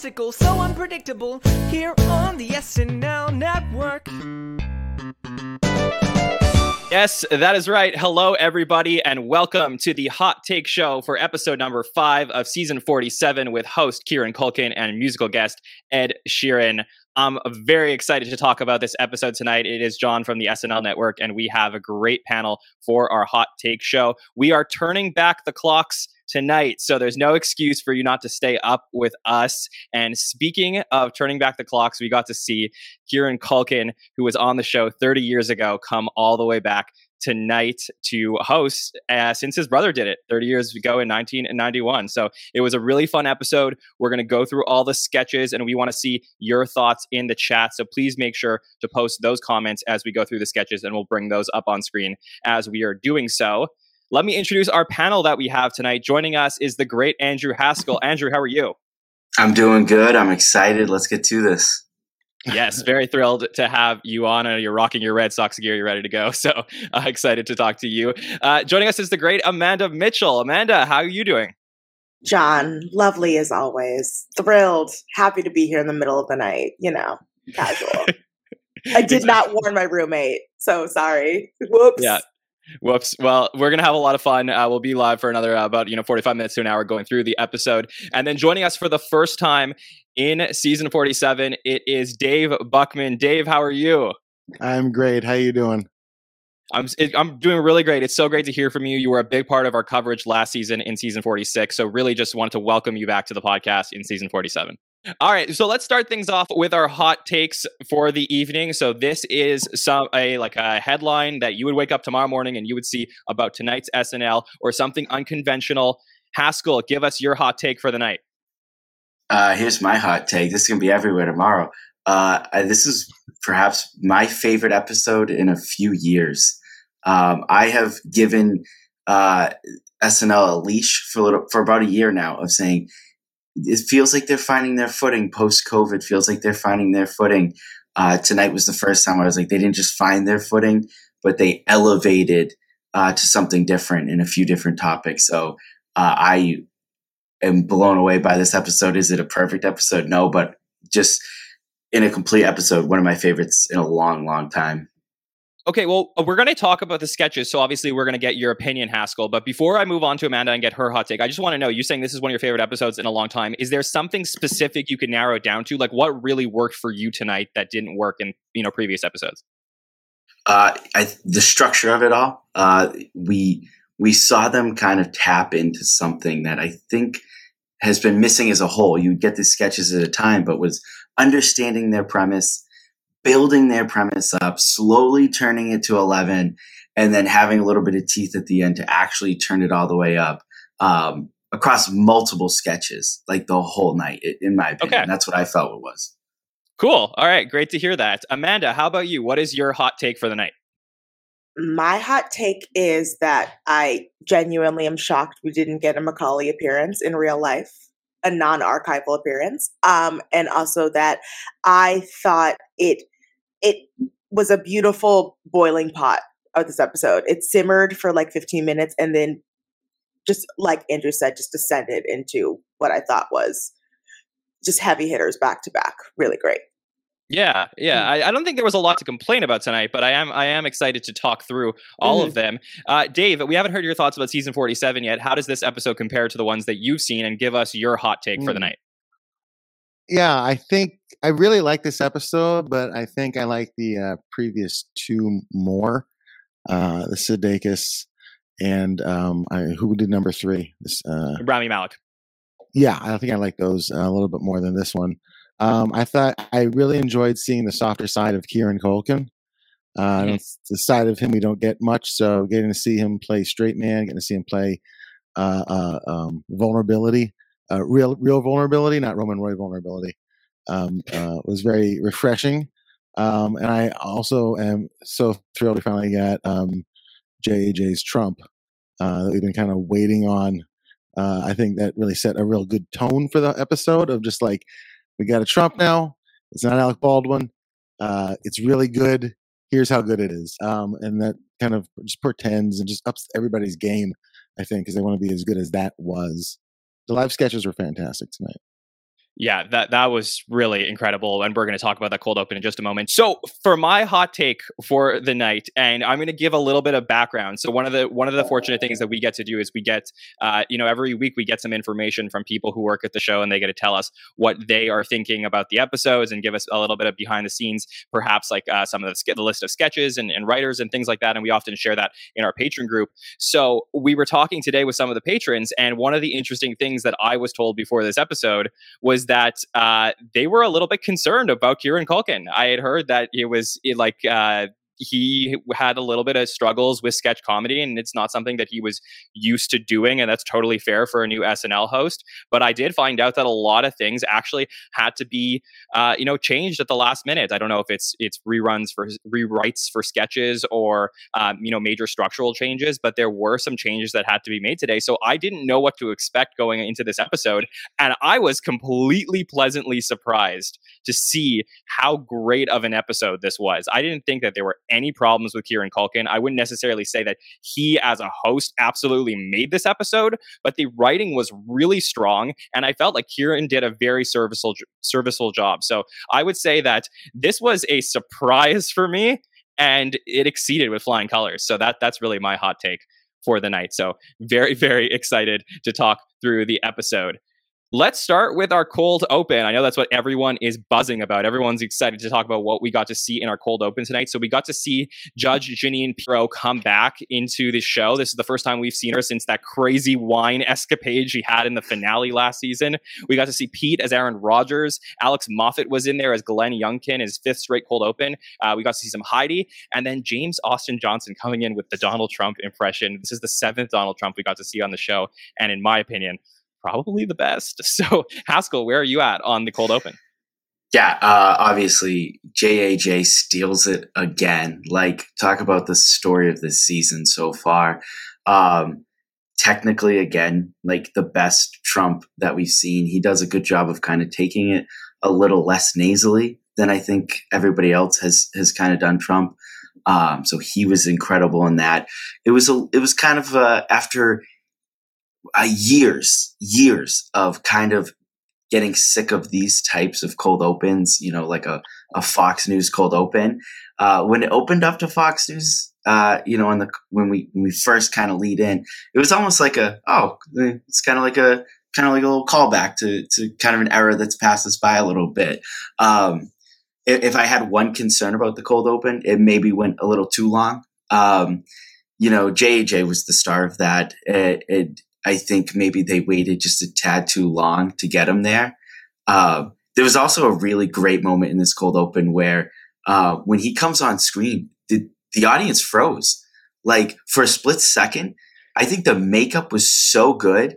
egotistical, so unpredictable. Here on the SNL network. Yes, that is right. Hello, everybody, and welcome to the Hot Take Show for episode number five of season 47 with host Kieran Culkin and musical guest Ed Sheeran. I'm very excited to talk about this episode tonight. It is Jon from the SNL Network, and we have a great panel for our Hot Take Show. We are turning back the clocks tonight. So there's no excuse for you not to stay up with us. And speaking of turning back the clocks, we got to see Kieran Culkin, who was on the show 30 years ago, come all the way back tonight to host uh, since his brother did it 30 years ago in 1991. So it was a really fun episode. We're going to go through all the sketches and we want to see your thoughts in the chat. So please make sure to post those comments as we go through the sketches and we'll bring those up on screen as we are doing so. Let me introduce our panel that we have tonight. Joining us is the great Andrew Haskell. Andrew, how are you? I'm doing good. I'm excited. Let's get to this. yes, very thrilled to have you on. Uh, you're rocking your Red Sox gear. You're ready to go. So uh, excited to talk to you. Uh, joining us is the great Amanda Mitchell. Amanda, how are you doing? Jon, lovely as always. Thrilled. Happy to be here in the middle of the night. You know, casual. I did not warn my roommate. So sorry. Whoops. Yeah. Whoops. Well, we're gonna have a lot of fun. Uh, we'll be live for another uh, about you know forty five minutes to an hour going through the episode, and then joining us for the first time in season forty seven, it is Dave Buckman. Dave, how are you? I'm great. How you doing? I'm it, I'm doing really great. It's so great to hear from you. You were a big part of our coverage last season in season 46. So really just wanted to welcome you back to the podcast in season 47. All right, so let's start things off with our hot takes for the evening. So this is some a like a headline that you would wake up tomorrow morning and you would see about tonight's SNL or something unconventional. Haskell, give us your hot take for the night. Uh, here's my hot take. This is gonna be everywhere tomorrow. Uh, this is perhaps my favorite episode in a few years. Um, I have given uh, SNL a leash for a little, for about a year now of saying it feels like they're finding their footing post COVID. Feels like they're finding their footing. Uh, tonight was the first time I was like, they didn't just find their footing, but they elevated uh, to something different in a few different topics. So uh, I am blown away by this episode. Is it a perfect episode? No, but just in a complete episode, one of my favorites in a long, long time. Okay, well, uh, we're going to talk about the sketches. So obviously, we're going to get your opinion, Haskell. But before I move on to Amanda and get her hot take, I just want to know: you're saying this is one of your favorite episodes in a long time. Is there something specific you could narrow down to? Like, what really worked for you tonight that didn't work in you know previous episodes? Uh, I, the structure of it all. Uh, we we saw them kind of tap into something that I think has been missing as a whole. You get the sketches at a time, but was understanding their premise building their premise up, slowly turning it to 11, and then having a little bit of teeth at the end to actually turn it all the way up um, across multiple sketches, like the whole night, in my opinion. Okay. That's what I felt it was. Cool. All right. Great to hear that. Amanda, how about you? What is your hot take for the night? My hot take is that I genuinely am shocked we didn't get a Macaulay appearance in real life a non-archival appearance um, and also that i thought it it was a beautiful boiling pot of this episode. It simmered for like 15 minutes and then just like Andrew said, just descended into what I thought was just heavy hitters back to back. Really great. Yeah, yeah. Mm. I, I, don't think there was a lot to complain about tonight, but I am I am excited to talk through all mm-hmm. of them. Uh, Dave, we haven't heard your thoughts about season forty seven yet. How does this episode compare to the ones that you've seen? And give us your hot take mm. for the mm. night yeah, I think I really like this episode, but I think I like the uh, previous two more. Uh, the Sudeikis and um, I, who did number three? This uh, Rami Malek. Yeah, I think I like those a little bit more than this one. Um, I thought I really enjoyed seeing the softer side of Kieran Culkin. Uh, mm-hmm. The side of him we don't get much, so getting to see him play straight man, getting to see him play uh, uh, um, vulnerability uh, real real vulnerability, not Roman Roy vulnerability, um, uh, was very refreshing. Um, and I also am so thrilled to finally get um, JJ's Trump uh, that we've been kind of waiting on. Uh, I think that really set a real good tone for the episode of just like we got a Trump now. It's not Alec Baldwin. Uh, it's really good. Here's how good it is, um, and that kind of just portends and just ups everybody's game. I think because they want to be as good as that was the live sketches were fantastic tonight. Yeah, that that was really incredible, and we're going to talk about that cold open in just a moment. So, for my hot take for the night, and I'm going to give a little bit of background. So, one of the one of the fortunate things that we get to do is we get, uh, you know, every week we get some information from people who work at the show, and they get to tell us what they are thinking about the episodes and give us a little bit of behind the scenes, perhaps like uh, some of the, the list of sketches and, and writers and things like that. And we often share that in our patron group. So, we were talking today with some of the patrons, and one of the interesting things that I was told before this episode was that uh, they were a little bit concerned about Kieran Culkin. I had heard that it was it, like uh, he had a little bit of struggles with sketch comedy and it's not something that he was used to doing and that's totally fair for a new snl host. But i did find out that a lot of things actually had to be uh, you know changed at the last minute. I don't know if it's it's reruns for rewrites for sketches or um, you know major structural changes but there were some changes that had to be made today. So i didn't know what to expect going into this episode and i was completely pleasantly surprised to see how great of an episode this was. I didn't think that there were any problems with Kieran Culkin. I wouldn't necessarily say that he, as a host, absolutely made this episode, but the writing was really strong, and I felt like Kieran did a very serviceable serviceable job. So I would say that this was a surprise for me, and it exceeded with flying colors. So that that's really my hot take for the night. So very very excited to talk through the episode. Let's start with our cold open. I know that's what everyone is buzzing about. Everyone's excited to talk about what we got to see in our cold open tonight. So we got to see Judge Jeanine Pirro come back into the show. This is the first time we've seen her since that crazy wine escapade she had in the finale last season. We got to see Pete as Aaron Rodgers. Alex Moffat was in there as Glenn Youngkin, his fifth straight cold open. Uh, we got to see some Heidi, and then James Austin Johnson coming in with the Donald Trump impression. This is the seventh Donald Trump we got to see on the show, and in my opinion, probably the best. So, Haskell, where are you at on the cold open? Yeah, uh, obviously, JAJ steals it again. Like, talk about the story of this season so far. Um, technically, again, like the best Trump that we've seen. He does a good job of kind of taking it a little less nasally than I think everybody else has has kind of done Trump. Um, so he was incredible in that. It was a, it was kind of uh, after uh, years, years of kind of getting sick of these types of cold opens, you know, like a, a Fox News cold open. Uh, when it opened up to Fox News, uh, you know, in the when we when we first kind of lead in, it was almost like a oh, it's kind of like a kind of like a little callback to to kind of an era that's passed us by a little bit. Um, if, if I had one concern about the cold open, it maybe went a little too long. Um, you know, JJ was the star of that. It, it, I think maybe they waited just a tad too long to get him there. Uh, there was also a really great moment in this cold open where uh, when he comes on screen, the, the audience froze. Like for a split second, I think the makeup was so good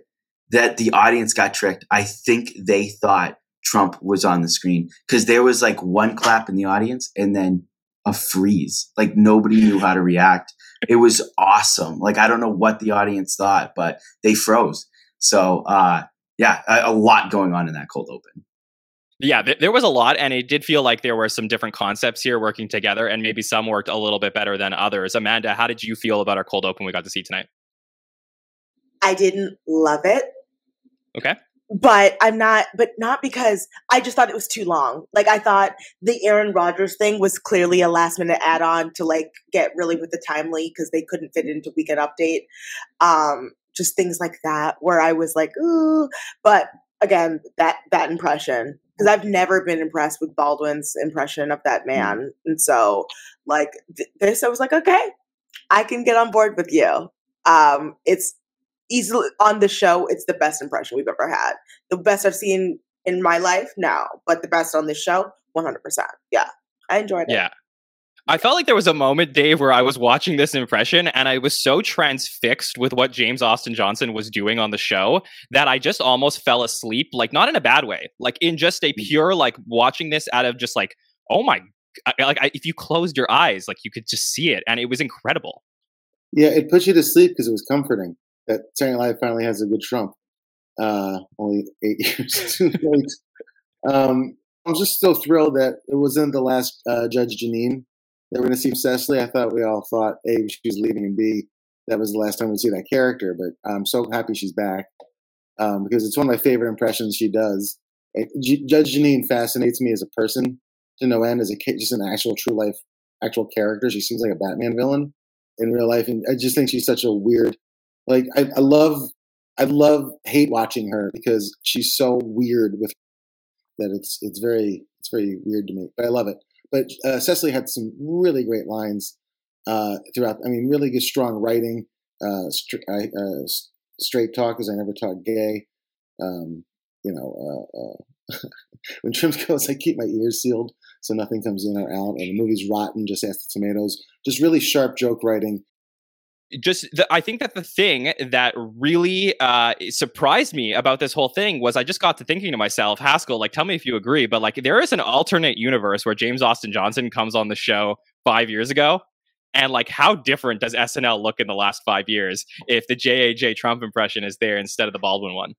that the audience got tricked. I think they thought Trump was on the screen because there was like one clap in the audience and then a freeze. Like nobody knew how to react. It was awesome. Like I don't know what the audience thought, but they froze. So uh, yeah, a, a lot going on in that cold open. Yeah, th- there was a lot, and it did feel like there were some different concepts here working together, and maybe some worked a little bit better than others. Amanda, how did you feel about our cold open we got to see tonight? I didn't love it. Okay but I'm not, but not because I just thought it was too long. Like I thought the Aaron Rodgers thing was clearly a last minute add on to like get really with the timely because they couldn't fit into weekend update. Um, just things like that where I was like, ooh, but again, that, that impression, because I've never been impressed with Baldwin's impression of that mm. man. And so like th- this, I was like, okay, I can get on board with you. Um, it's easily on the show, it's the best impression we've ever had. The best I've seen in my life, now, but the best on this show, 100%. Yeah, I enjoyed it. Yeah. I felt like there was a moment, Dave, where I was watching this impression and I was so transfixed with what James Austin Johnson was doing on the show that I just almost fell asleep, like not in a bad way, like in just a mm. pure, like watching this out of just like, oh my, like I, if you closed your eyes, like you could just see it and it was incredible. Yeah, it put you to sleep because it was comforting that Saturday Night Live finally has a good Trump. Uh, only eight years too late. Um, I'm just still thrilled that it wasn't the last uh, Judge Jeanine that we're going to see Cecily. I thought we all thought A, she was leaving, and B, that was the last time we see that character. But I'm so happy she's back um, because it's one of my favorite impressions she does. J- Judge Jeanine fascinates me as a person to no end, as a just an actual true life actual character. She seems like a Batman villain in real life, and I just think she's such a weird. Like I, I love, I love hate watching her because she's so weird with that. It's it's very it's very weird to me, but I love it. But uh, Cecily had some really great lines uh, throughout. I mean, really good, strong writing. Uh, I, uh, straight talk, because I never talk gay. Um, you know, uh, uh, when Trim goes, I keep my ears sealed so nothing comes in or out. And the movie's rotten, just ask the tomatoes. Just really sharp joke writing. Just, the, I think that the thing that really uh, surprised me about this whole thing was I just got to thinking to myself, Haskell, like, tell me if you agree, but like, there is an alternate universe where James Austin Johnson comes on the show five years ago and like how different does SNL look in the last five years if the JAJ Trump impression is there instead of the Baldwin one?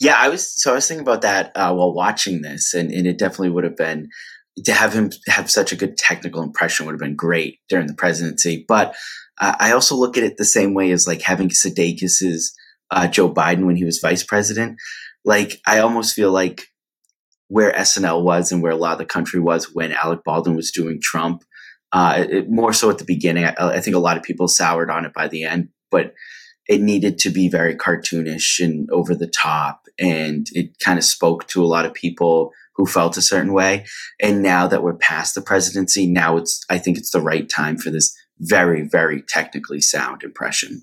Yeah, I was so I was thinking about that uh, while watching this, and, and it definitely would have been to have him have such a good technical impression would have been great during the presidency. But uh, I also look at it the same way as like having Sudeikis's uh, Joe Biden when he was vice president. Like I almost feel like where SNL was and where a lot of the country was when Alec Baldwin was doing Trump. Uh, it, more so at the beginning. I, I think a lot of people soured on it by the end, but it needed to be very cartoonish and over the top. And it kind of spoke to a lot of people who felt a certain way. And now that we're past the presidency, now it's, I think it's the right time for this very, very technically sound impression.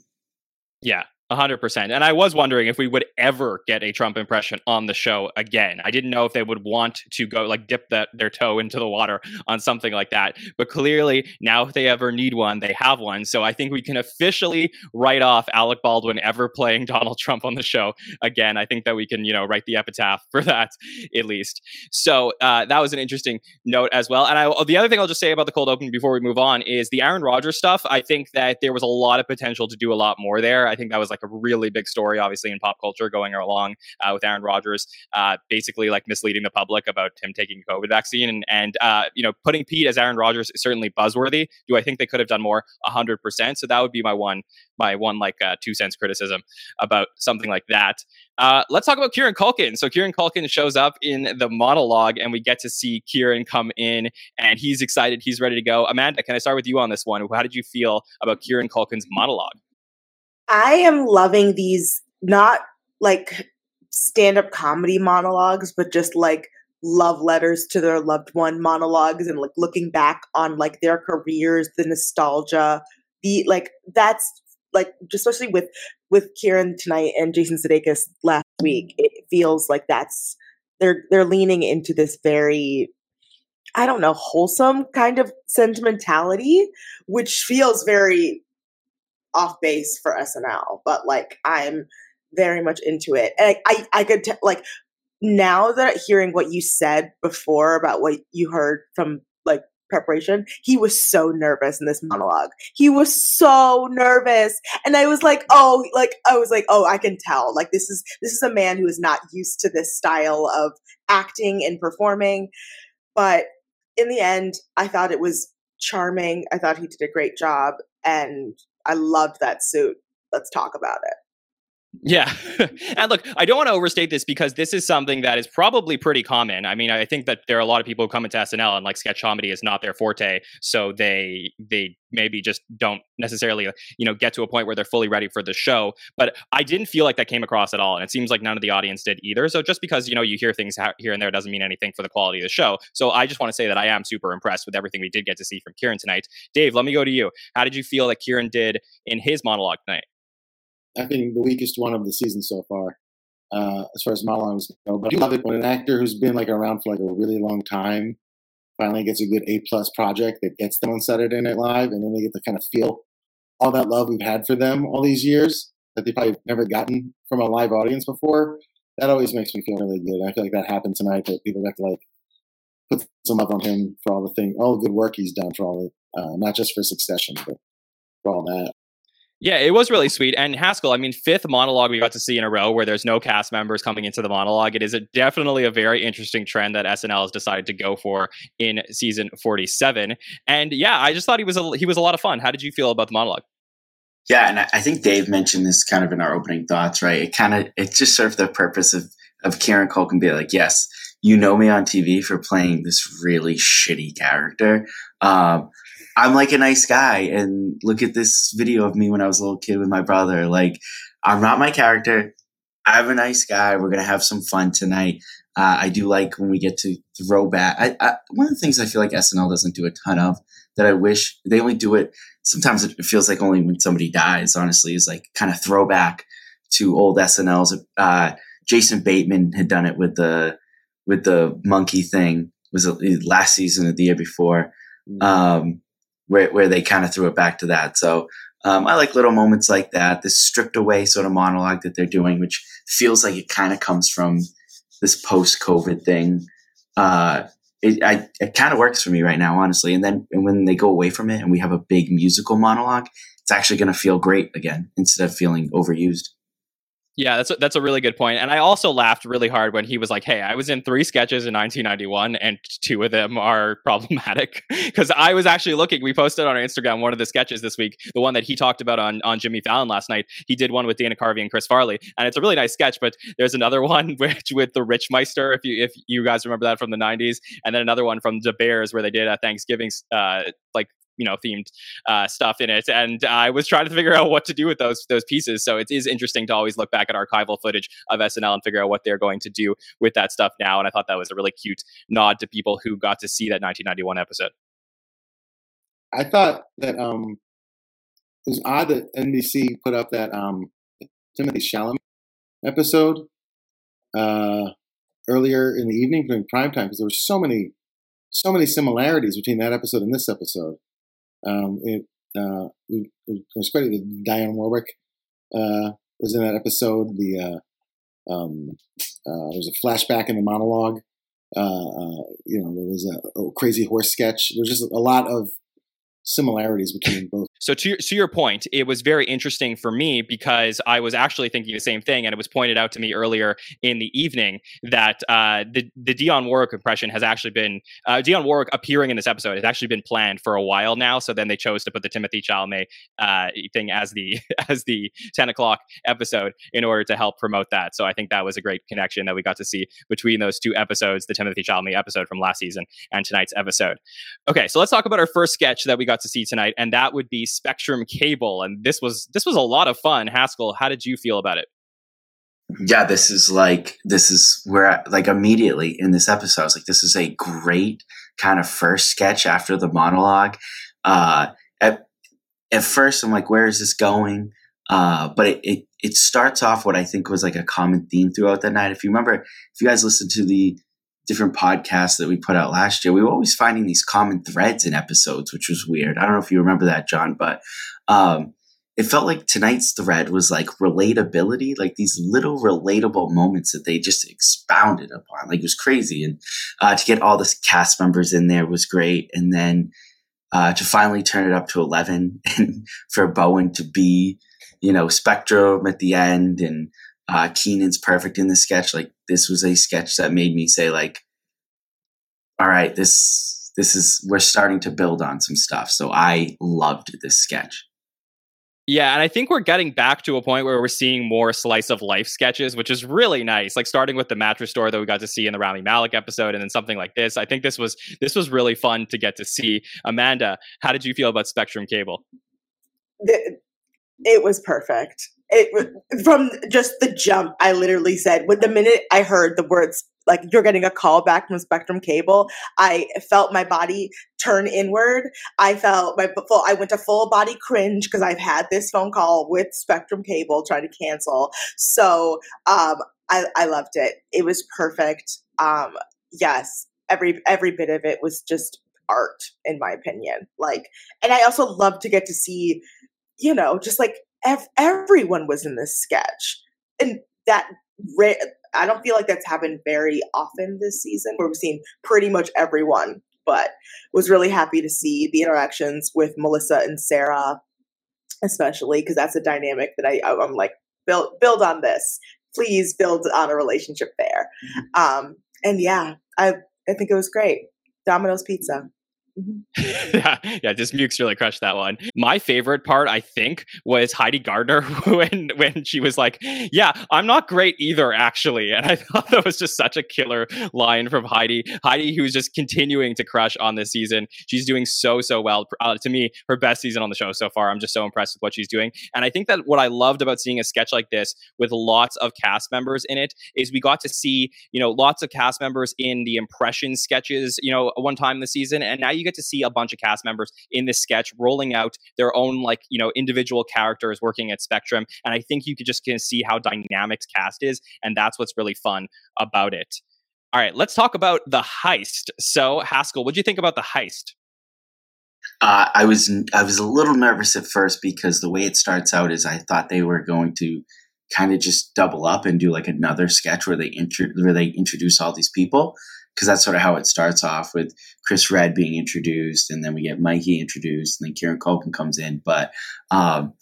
Yeah hundred percent. And I was wondering if we would ever get a Trump impression on the show again. I didn't know if they would want to go like dip that their toe into the water on something like that. But clearly now if they ever need one, they have one. So I think we can officially write off Alec Baldwin ever playing Donald Trump on the show again. I think that we can, you know, write the epitaph for that at least. So uh, that was an interesting note as well. And I, the other thing I'll just say about the cold open before we move on is the Aaron Rodgers stuff. I think that there was a lot of potential to do a lot more there. I think that was like a really big story, obviously, in pop culture going along uh, with Aaron Rodgers, uh, basically like misleading the public about him taking COVID vaccine. And, and uh, you know, putting Pete as Aaron Rodgers is certainly buzzworthy. Do I think they could have done more? 100%. So that would be my one, my one like uh, two cents criticism about something like that. Uh, let's talk about Kieran Culkin. So Kieran Culkin shows up in the monologue, and we get to see Kieran come in, and he's excited. He's ready to go. Amanda, can I start with you on this one? How did you feel about Kieran Culkin's monologue? I am loving these not like stand up comedy monologues, but just like love letters to their loved one monologues and like looking back on like their careers, the nostalgia, the like that's like especially with with Kieran tonight and Jason Sudeikis last week, it feels like that's they're they're leaning into this very I don't know, wholesome kind of sentimentality, which feels very off base for SNL, but like I'm very much into it. And I, I, I could t- like now that hearing what you said before about what you heard from like preparation, he was so nervous in this monologue. He was so nervous. And I was like, oh, like I was like, oh, I can tell. Like this is this is a man who is not used to this style of acting and performing. But in the end, I thought it was charming. I thought he did a great job. And I loved that suit. Let's talk about it. Yeah. and look, I don't want to overstate this because this is something that is probably pretty common. I mean, I think that there are a lot of people who come into SNL and like sketch comedy is not their forte, so they they maybe just don't necessarily, you know, get to a point where they're fully ready for the show. But I didn't feel like that came across at all, and it seems like none of the audience did either. So just because, you know, you hear things here and there doesn't mean anything for the quality of the show. So I just want to say that I am super impressed with everything we did get to see from Kieran tonight. Dave, let me go to you. How did you feel that Kieran did in his monologue tonight? I think the weakest one of the season so far, uh, as far as monologues go. But I do love it when an actor who's been like around for like a really long time finally gets a good A plus project that gets them on Saturday Night Live, and then they get to kind of feel all that love we've had for them all these years that they probably never gotten from a live audience before. That always makes me feel really good. I feel like that happened tonight. That people got to like put some love on him for all the thing, all the good work he's done for all the, uh, not just for Succession, but for all that. Yeah, it was really sweet. And Haskell, I mean, fifth monologue we got to see in a row where there's no cast members coming into the monologue. It is a, definitely a very interesting trend that SNL has decided to go for in season 47. And yeah, I just thought he was a, he was a lot of fun. How did you feel about the monologue? Yeah, and I think Dave mentioned this kind of in our opening thoughts, right? It kind of it just served the purpose of of Kieran Culkin being like, yes, you know me on TV for playing this really shitty character. Um, I'm like a nice guy, and look at this video of me when I was a little kid with my brother. Like, I'm not my character. I'm a nice guy. We're gonna have some fun tonight. Uh, I do like when we get to throw back. I, I, one of the things I feel like SNL doesn't do a ton of that I wish they only do it. Sometimes it feels like only when somebody dies. Honestly, is like kind of throwback to old SNLs. Uh, Jason Bateman had done it with the with the monkey thing. It was last season or the year before, mm-hmm. um, where where they kind of threw it back to that. So um, I like little moments like that. This stripped away sort of monologue that they're doing, which feels like it kind of comes from this post COVID thing. Uh, it, I, it kind of works for me right now, honestly. And then and when they go away from it and we have a big musical monologue, it's actually going to feel great again instead of feeling overused. Yeah, that's a, that's a really good point. And I also laughed really hard when he was like, "Hey, I was in three sketches in 1991, and two of them are problematic." Because I was actually looking. We posted on our Instagram one of the sketches this week, the one that he talked about on on Jimmy Fallon last night. He did one with Dana Carvey and Chris Farley, and it's a really nice sketch. But there's another one which with the Richmeister, if you if you guys remember that from the 90s, and then another one from the Bears where they did a Thanksgiving uh, like you know themed uh, stuff in it and i was trying to figure out what to do with those those pieces. So it is interesting to always look back at archival footage of snl and figure out what they're going to do with that stuff now and i thought that was a really cute nod to people who got to see that 1991 episode. I thought that um it was odd that nbc put up that um timothée chalamet episode uh earlier in the evening during prime time because there were so many so many similarities between that episode and this episode um, it, uh, was that Dionne Warwick uh, was in that episode. The uh, um, uh, there's a flashback in the monologue. Uh, uh, you know, there was a, a, crazy horse sketch. There's just a lot of similarities between both. So to your, to your point, it was very interesting for me because I was actually thinking the same thing, and it was pointed out to me earlier in the evening that uh, the the Dionne Warwick impression has actually been uh, Dionne Warwick appearing in this episode has actually been planned for a while now. So then they chose to put the Timothée Chalamet uh, thing as the as the ten o'clock episode in order to help promote that. So I think that was a great connection that we got to see between those two episodes, the Timothée Chalamet episode from last season and tonight's episode. Okay, so let's talk about our first sketch that we got to see tonight, and that would be Spectrum Cable. And this was this was a lot of fun. Haskell, how did you feel about it? Yeah, this is like this is where like immediately in this episode, I was like, this is a great kind of first sketch after the monologue. Uh, at at first, I'm like, where is this going? Uh, but it, it it starts off what I think was like a common theme throughout the night. If you remember, if you guys listened to the different podcasts that we put out last year, we were always finding these common threads in episodes, which was weird. I don't know if you remember that, Jon, but um, it felt like tonight's thread was like relatability, like these little relatable moments that they just expounded upon. Like it was crazy. And uh, to get all the cast members in there was great. And then uh, to finally turn it up to 11 and for Bowen to be, you know, Spectrum at the end and uh, Kenan's perfect in the sketch. Like this was a sketch that made me say like, all right, this this is we're starting to build on some stuff. So I loved this sketch. Yeah, and I think we're getting back to a point where we're seeing more slice of life sketches, which is really nice. Like starting with the mattress store that we got to see in the Rami Malek episode, and then something like this. I think this was this was really fun to get to see. Amanda, how did you feel about Spectrum Cable? It was perfect it from just the jump i literally said when the minute i heard the words like you're getting a call back from spectrum cable i felt my body turn inward. I felt my full i went to full body cringe because i've had this phone call with spectrum cable trying to cancel. So um i i loved it. It was perfect. Um yes every every bit of it was just art in my opinion. Like and i also love to get to see you know just like ev- everyone was in this sketch. And that, re- I don't feel like that's happened very often this season where we've seen pretty much everyone, but was really happy to see the interactions with Melissa and Sarah, especially because that's a dynamic that I, I'm like, build, build on this. Please build on a relationship there. Mm-hmm. Um, and yeah, I, I think it was great. Domino's Pizza. Mm-hmm. yeah, yeah, Dismukes really crushed that one. My favorite part, I think, was Heidi Gardner when when she was like, "Yeah, I'm not great either, actually," and I thought that was just such a killer line from Heidi. Heidi, who's just continuing to crush on this season. She's doing so so well. Uh, to me, her best season on the show so far. I'm just so impressed with what she's doing, and I think that what I loved about seeing a sketch like this with lots of cast members in it is we got to see you know lots of cast members in the impression sketches you know one time this season, and now you get to see a bunch of cast members in this sketch rolling out their own like you know individual characters working at Spectrum, and I think you could just of see how dynamic cast is, and that's what's really fun about it. All right, let's talk about the heist. So Haskell, what do you think about the heist? Uh, I was I was a little nervous at first because the way it starts out is I thought they were going to kind of just double up and do like another sketch where they intro- where they introduce all these people because that's sort of how it starts off with Chris Redd being introduced, and then we get Mikey introduced, and then Kieran Culkin comes in. But um,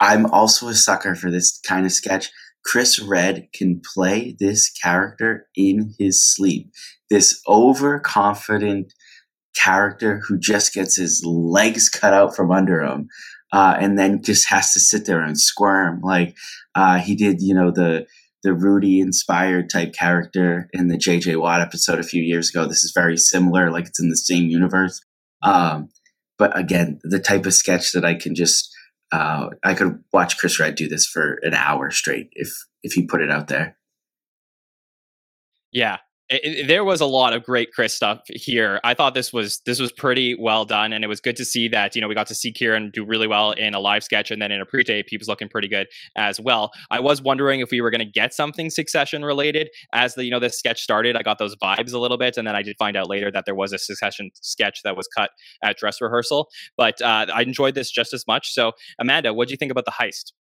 I'm also a sucker for this kind of sketch. Chris Redd can play this character in his sleep. This overconfident character who just gets his legs cut out from under him, uh, and then just has to sit there and squirm like uh, he did. You know the the Rudy inspired type character in the JJ Watt episode a few years ago. This is very similar, like it's in the same universe. Um, but again, the type of sketch that I can just uh, I could watch Chris Redd do this for an hour straight if if he put it out there. Yeah, it, it, there was a lot of great Chris stuff here. I thought this was this was pretty well done, and it was good to see that you know we got to see Kieran do really well in a live sketch, and then in a pre-tape he was looking pretty good as well. I was wondering if we were going to get something Succession related as the you know this sketch started. I got those vibes a little bit, and then I did find out later that there was a Succession sketch that was cut at dress rehearsal. But uh, I enjoyed this just as much. So Amanda, what do you think about the heist?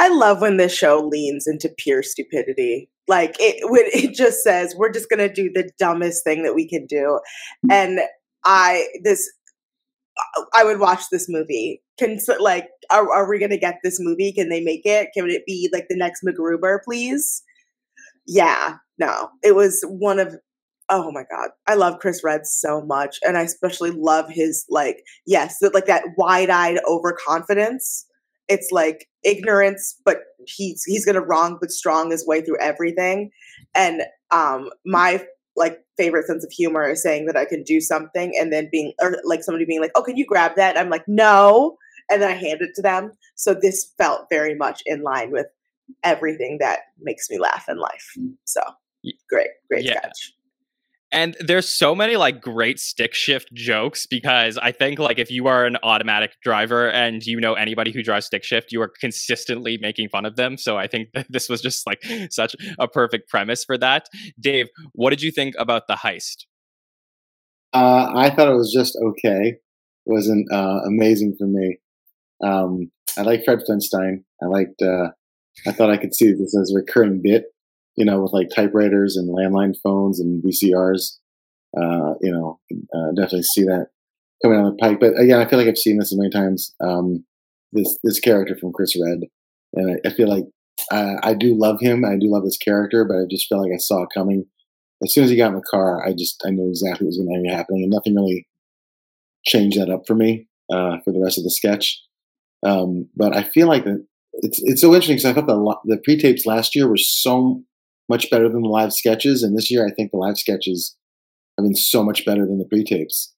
I love when this show leans into pure stupidity. Like it when it just says we're just gonna do the dumbest thing that we can do. Mm. And I this uh, I would watch this movie. Can like are are we gonna get this movie? Can they make it? Can it be like the next MacGruber, please? Yeah, no. It was one of oh my god i love chris redd so much and i especially love his like yes like that wide-eyed overconfidence it's like ignorance, but he's he's gonna wrong but strong his way through everything. And um my like favorite sense of humor is saying that I can do something and then being or like somebody being like, Oh, can you grab that? And I'm like, no. And then I hand it to them. So this felt very much in line with everything that makes me laugh in life. So great, great yeah. sketch. And there's so many like great stick shift jokes because I think like if you are an automatic driver and you know anybody who drives stick shift, you are consistently making fun of them. So I think this was just like such a perfect premise for that. Dave, what did you think about the heist? Uh, I thought it was just okay. Wasn't uh, amazing for me. Um, I like Fred Flintstein. I liked. Uh, I thought I could see this as a recurring bit you know, with like typewriters and landline phones and VCRs. Uh, you know, uh, definitely see that coming down the pike. But again, I feel like I've seen this many times. Um, this this character from Chris Redd, and I, I feel like uh, I do love him. I do love this character, but I just felt like I saw it coming. As soon as he got in the car, I just I knew exactly what was going to be happening, and nothing really changed that up for me uh, for the rest of the sketch. Um, but I feel like it's it's so interesting because I thought the the pre tapes last year were so much better than the live sketches. And this year, I think the live sketches have been so much better than the pre tapes.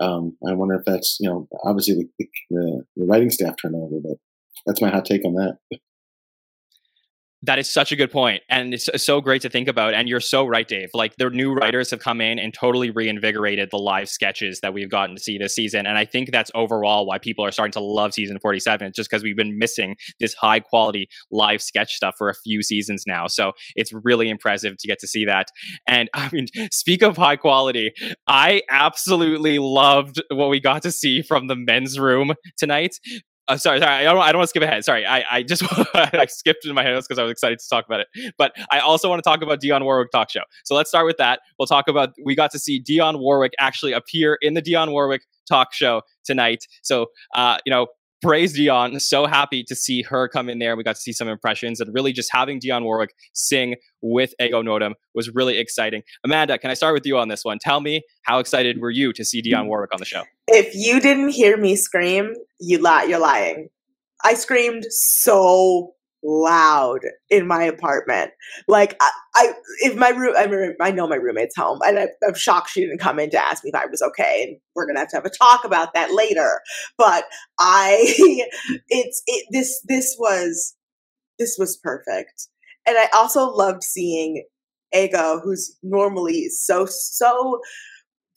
Um, I wonder if that's, you know, obviously the, the, the writing staff turnover, but that's my hot take on that. That is such a good point, and it's so great to think about. And you're so right, Dave. Like the new writers have come in and totally reinvigorated the live sketches that we've gotten to see this season. And I think that's overall why people are starting to love season 47. It's just because we've been missing this high quality live sketch stuff for a few seasons now. So it's really impressive to get to see that. And I mean, speak of high quality, I absolutely loved what we got to see from the men's room tonight uh, sorry, sorry. I don't. I don't want to skip ahead. Sorry, I, I just I skipped in my head because I was excited to talk about it. But I also want to talk about Dionne Warwick talk show. So let's start with that. We'll talk about we got to see Dionne Warwick actually appear in the Dionne Warwick talk show tonight. So uh, you know, praise Dionne. So happy to see her come in there. We got to see some impressions and really just having Dionne Warwick sing with Ego Nwodim was really exciting. Amanda, can I start with you on this one? Tell me how excited were you to see Dionne Warwick on the show? If you didn't hear me scream, you lie. You're lying. I screamed so loud in my apartment. Like I, I if my room, I, I know my roommate's home, and I, I'm shocked she didn't come in to ask me if I was okay. And we're gonna have to have a talk about that later. But I, it's it. This this was this was perfect, and I also loved seeing Ego, who's normally so so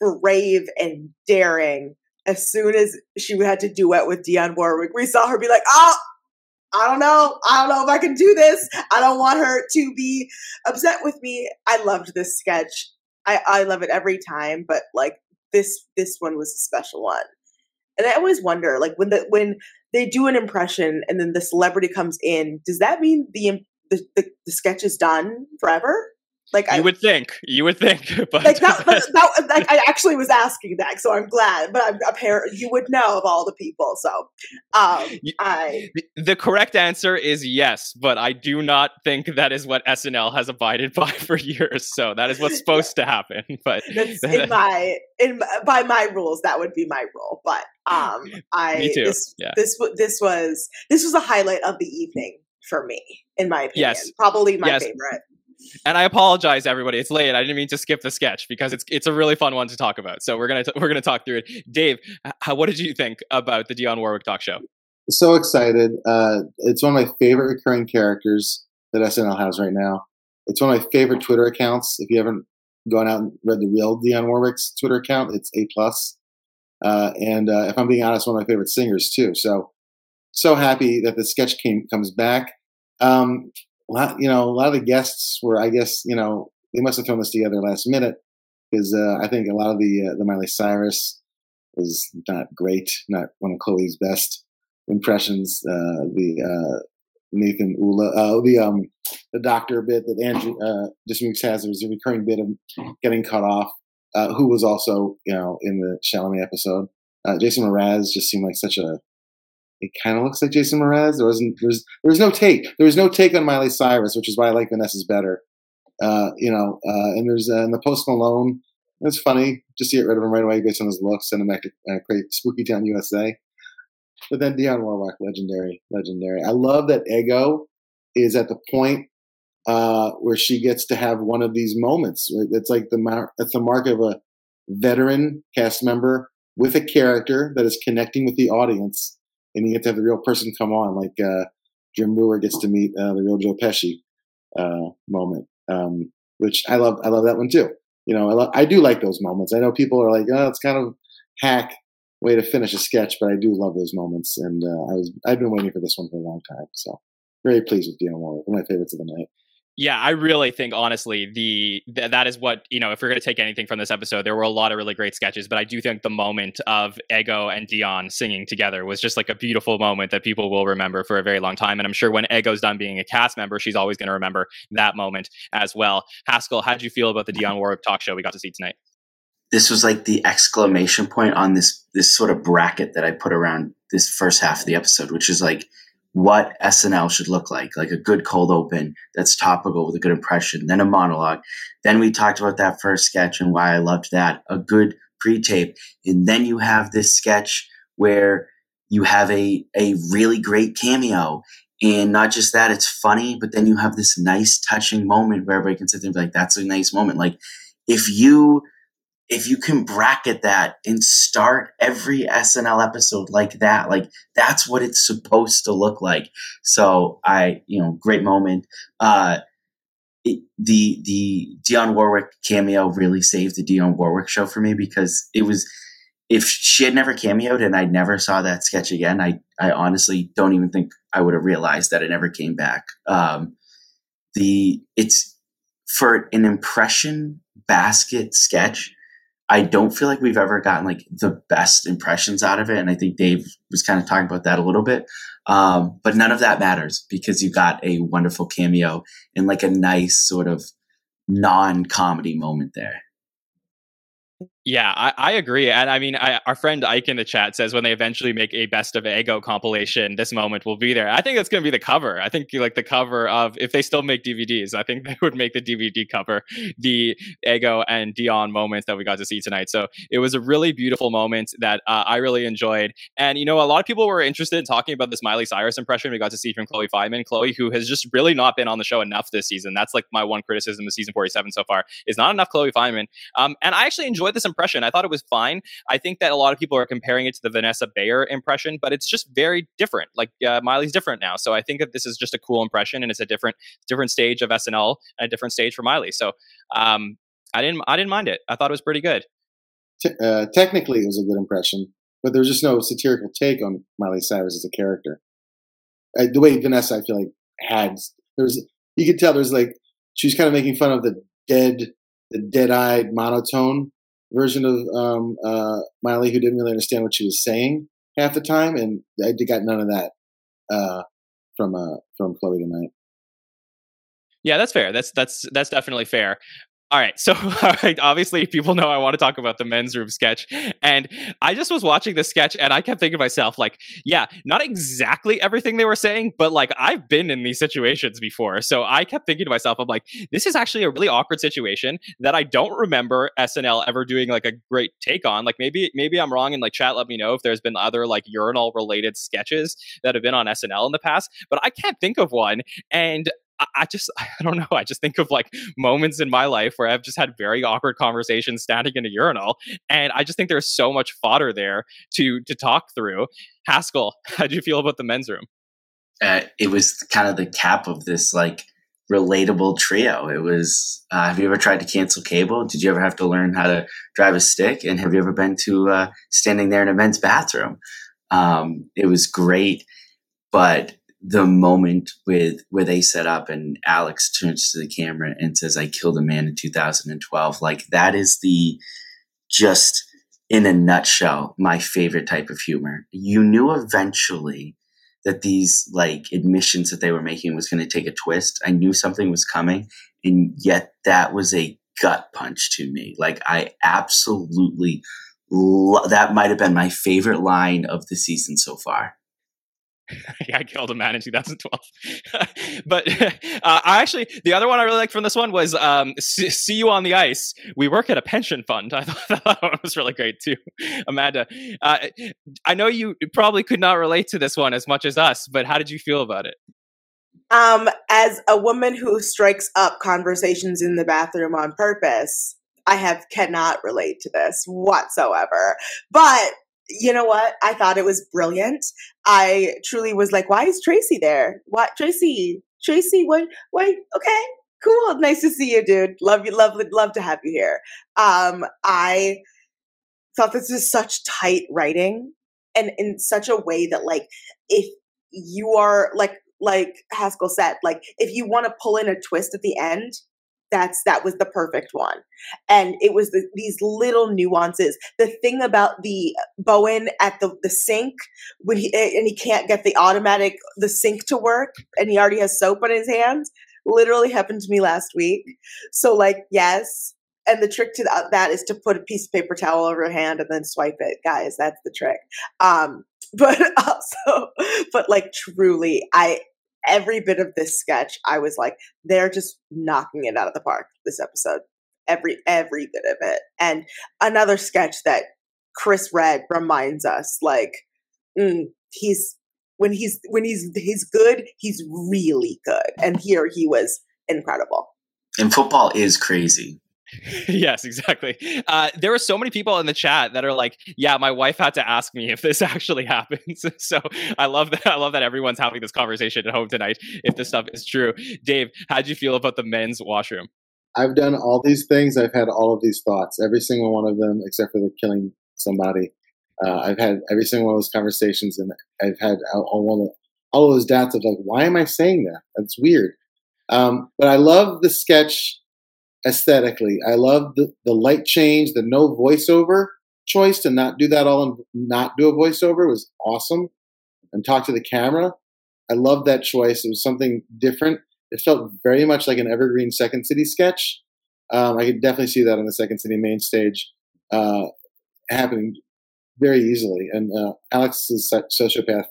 brave and daring. As soon as she had to duet with Dionne Warwick, we saw her be like, "Oh, I don't know. I don't know if I can do this. I don't want her to be upset with me. I loved this sketch. I, I love it every time, but like this this one was a special one. And I always wonder, like when the when they do an impression and then the celebrity comes in, does that mean the the, the, the sketch is done forever? Like you I, would think, you would think, but like that, that, that, like I actually was asking that, so I'm glad. But I'm apparently you would know of all the people, so um, I. The correct answer is yes, but I do not think that is what SNL has abided by for years. So that is what's supposed to happen. But in my in by my rules, that would be my rule. But um, I me too. This, yeah. this this was this was a highlight of the evening for me, in my opinion. Yes, probably my yes. favorite. And I apologize, everybody. It's late. I didn't mean to skip the sketch because it's it's a really fun one to talk about. So we're gonna t- we're gonna talk through it. Dave, how, what did you think about the Dionne Warwick talk show? So excited! Uh, it's one of my favorite recurring characters that SNL has right now. It's one of my favorite Twitter accounts. If you haven't gone out and read the real Dionne Warwick's Twitter account, it's a plus. Uh, and uh, if I'm being honest, one of my favorite singers too. So so happy that the sketch came comes back. Um, lot, you know, a lot of the guests were, I guess, you know, they must have thrown this together last minute because uh, I think a lot of the uh, the Miley Cyrus was not great, not one of Chloe's best impressions. Uh, the uh, Nathan Ula, uh, the um, the doctor bit that Andrew uh, Dismukes has was a recurring bit of getting cut off. Uh, who was also, you know, in the Chalamet episode. Jason Mraz just seemed like such a it kind of looks like Jason Mraz. There wasn't there's there was no take. There was no take on Miley Cyrus, which is why I like Vanessa's better. Uh, you know, uh, and there's uh, in the Post Malone. It's funny just to get rid of him right away based on his looks. Send him back to uh, create Spooky Town USA. But then Dionne Warwick, legendary, legendary. I love that Ego is at the point uh, where she gets to have one of these moments. It's like the mar- it's the mark of a veteran cast member with a character that is connecting with the audience and you get to have the real person come on, like uh, Jim Breuer gets to meet uh, the real Joe Pesci uh, moment, um, which I love. I love that one too. You know, I, lo- I do like those moments. I know people are like, oh, it's kind of hack way to finish a sketch, but I do love those moments, and uh, I was I've been waiting for this one for a long time. So very pleased with Dionne Warwick, one of my favorites of the night. Yeah, I really think honestly the th- that is what you know. If we're going to take anything from this episode, there were a lot of really great sketches, but I do think the moment of Ego and Dionne singing together was just like a beautiful moment that people will remember for a very long time. And I'm sure when Ego's done being a cast member, she's always going to remember that moment as well. Haskell, how did you feel about the Dionne Warwick talk show we got to see tonight? This was like the exclamation point on this this sort of bracket that I put around this first half of the episode, which is like what SNL should look like, like a good cold open that's topical with a good impression, then a monologue. Then we talked about that first sketch and why I loved that, a good pre tape. And then you have this sketch where you have a, a really great cameo. And not just that, it's funny, but then you have this nice touching moment where everybody can sit there and be like, that's a nice moment. Like if you if you can bracket that and start every SNL episode like that, like that's what it's supposed to look like. So I, you know, great moment. Uh, it, the the Dionne Warwick cameo really saved the Dionne Warwick show for me because it was if she had never cameoed and I never saw that sketch again, I I honestly don't even think I would have realized that it never came back. Um, the it's for an impression basket sketch I don't feel like we've ever gotten like the best impressions out of it. And I think Dave was kind of talking about that a little bit. Um, but none of that matters because you got a wonderful cameo and like a nice sort of non comedy moment there. Yeah, I, I agree. And I mean, I, our friend Ike in the chat says when they eventually make a best of Ego compilation, this moment will be there. I think that's going to be the cover. I think like the cover of, if they still make DVDs, I think they would make the DVD cover the Ego and Dionne moments that we got to see tonight. So it was a really beautiful moment that uh, I really enjoyed. And, you know, a lot of people were interested in talking about this Miley Cyrus impression we got to see from Chloe Fineman. Chloe, who has just really not been on the show enough this season. That's like my one criticism of season 47 so far is not enough Chloe Fineman. Um, and I actually enjoyed this. I thought it was fine. I think that a lot of people are comparing it to the Vanessa Bayer impression, but it's just very different. Like uh, Miley's different now, so I think that this is just a cool impression, and it's a different different stage of SNL and a different stage for Miley. So um, I didn't I didn't mind it. I thought it was pretty good. uh, technically, it was a good impression, but there's just no satirical take on Miley Cyrus as a character. Uh, the way Vanessa, I feel like had there's you could tell there's like she was kind of making fun of the dead the dead-eyed monotone version of um, uh, Miley who didn't really understand what she was saying half the time, and I got none of that uh, from uh, from Chloe tonight. Yeah, that's fair. That's that's that's definitely fair. All right. So, all right, obviously, people know I want to talk about the men's room sketch. And I just was watching the sketch and I kept thinking to myself, like, yeah, not exactly everything they were saying, but like, I've been in these situations before. So I kept thinking to myself, I'm like, this is actually a really awkward situation that I don't remember SNL ever doing like a great take on. Like, maybe, maybe I'm wrong and like, chat, let me know if there's been other like urinal related sketches that have been on SNL in the past, but I can't think of one. And I just I don't know. I just think of like moments in my life where I've just had very awkward conversations standing in a urinal, and I just think there's so much fodder there to to talk through. Haskell, how do you feel about the men's room? Uh, it was kind of the cap of this like relatable trio. It was. Uh, have you ever tried to cancel cable? Did you ever have to learn how to drive a stick? And have you ever been to uh, standing there in a men's bathroom? Um, it was great, but the moment with where they set up and Alex turns to the camera and says, "I killed a man in 2012." Like that is the just in a nutshell my favorite type of humor. You knew eventually that these like admissions that they were making was going to take a twist. I knew something was coming, and yet that was a gut punch to me. Like I absolutely that might have been my favorite line of the season so far. I killed a man in 2012. but uh, I actually, the other one I really liked from this one was um, "See You on the Ice." We work at a pension fund. I thought that one was really great too. Amanda, uh, I know you probably could not relate to this one as much as us, but how did you feel about it? Um, as a woman who strikes up conversations in the bathroom on purpose, I have cannot relate to this whatsoever. But you know what? I thought it was brilliant. I truly was like, why is Tracy there? What Tracy? Tracy, what what okay, cool. Nice to see you, dude. Love you, love love to have you here. Um, I thought this is such tight writing and in such a way that like if you are like like Haskell said, like if you want to pull in a twist at the end, that's that was the perfect one. And it was the, these little nuances. The thing about the bowen at the, the sink when he and he can't get the automatic the sink to work and he already has soap on his hands literally happened to me last week. So like yes and the trick to that is to put a piece of paper towel over your hand and then swipe it. Guys that's the trick. Um but also but like truly i every bit of this sketch, I was like, they're just knocking it out of the park this episode. Every every bit of it. And another sketch that Chris Redd reminds us, like, mm, he's when he's when he's he's good, he's really good. And here he was incredible. And football is crazy. yes, exactly. Uh, there were so many people in the chat that are like, "Yeah, my wife had to ask me if this actually happens." so I love that. I love that everyone's having this conversation at home tonight. If this stuff is true, Dave, how did you feel about the men's washroom? I've done all these things. I've had all of these thoughts. Every single one of them, except for the killing somebody. Uh, I've had every single one of those conversations, and I've had all, all of those doubts of like, why am I saying that? That's weird. Um, but I love the sketch aesthetically. I love the, the light change, the no voiceover choice to not do that all and not do a voiceover was awesome. And talk to the camera. I love that choice. It was something different. It felt very much like an evergreen Second City sketch. Um, I could definitely see that on the Second City main stage. uh, happening very easily. And uh, Alex's sociopath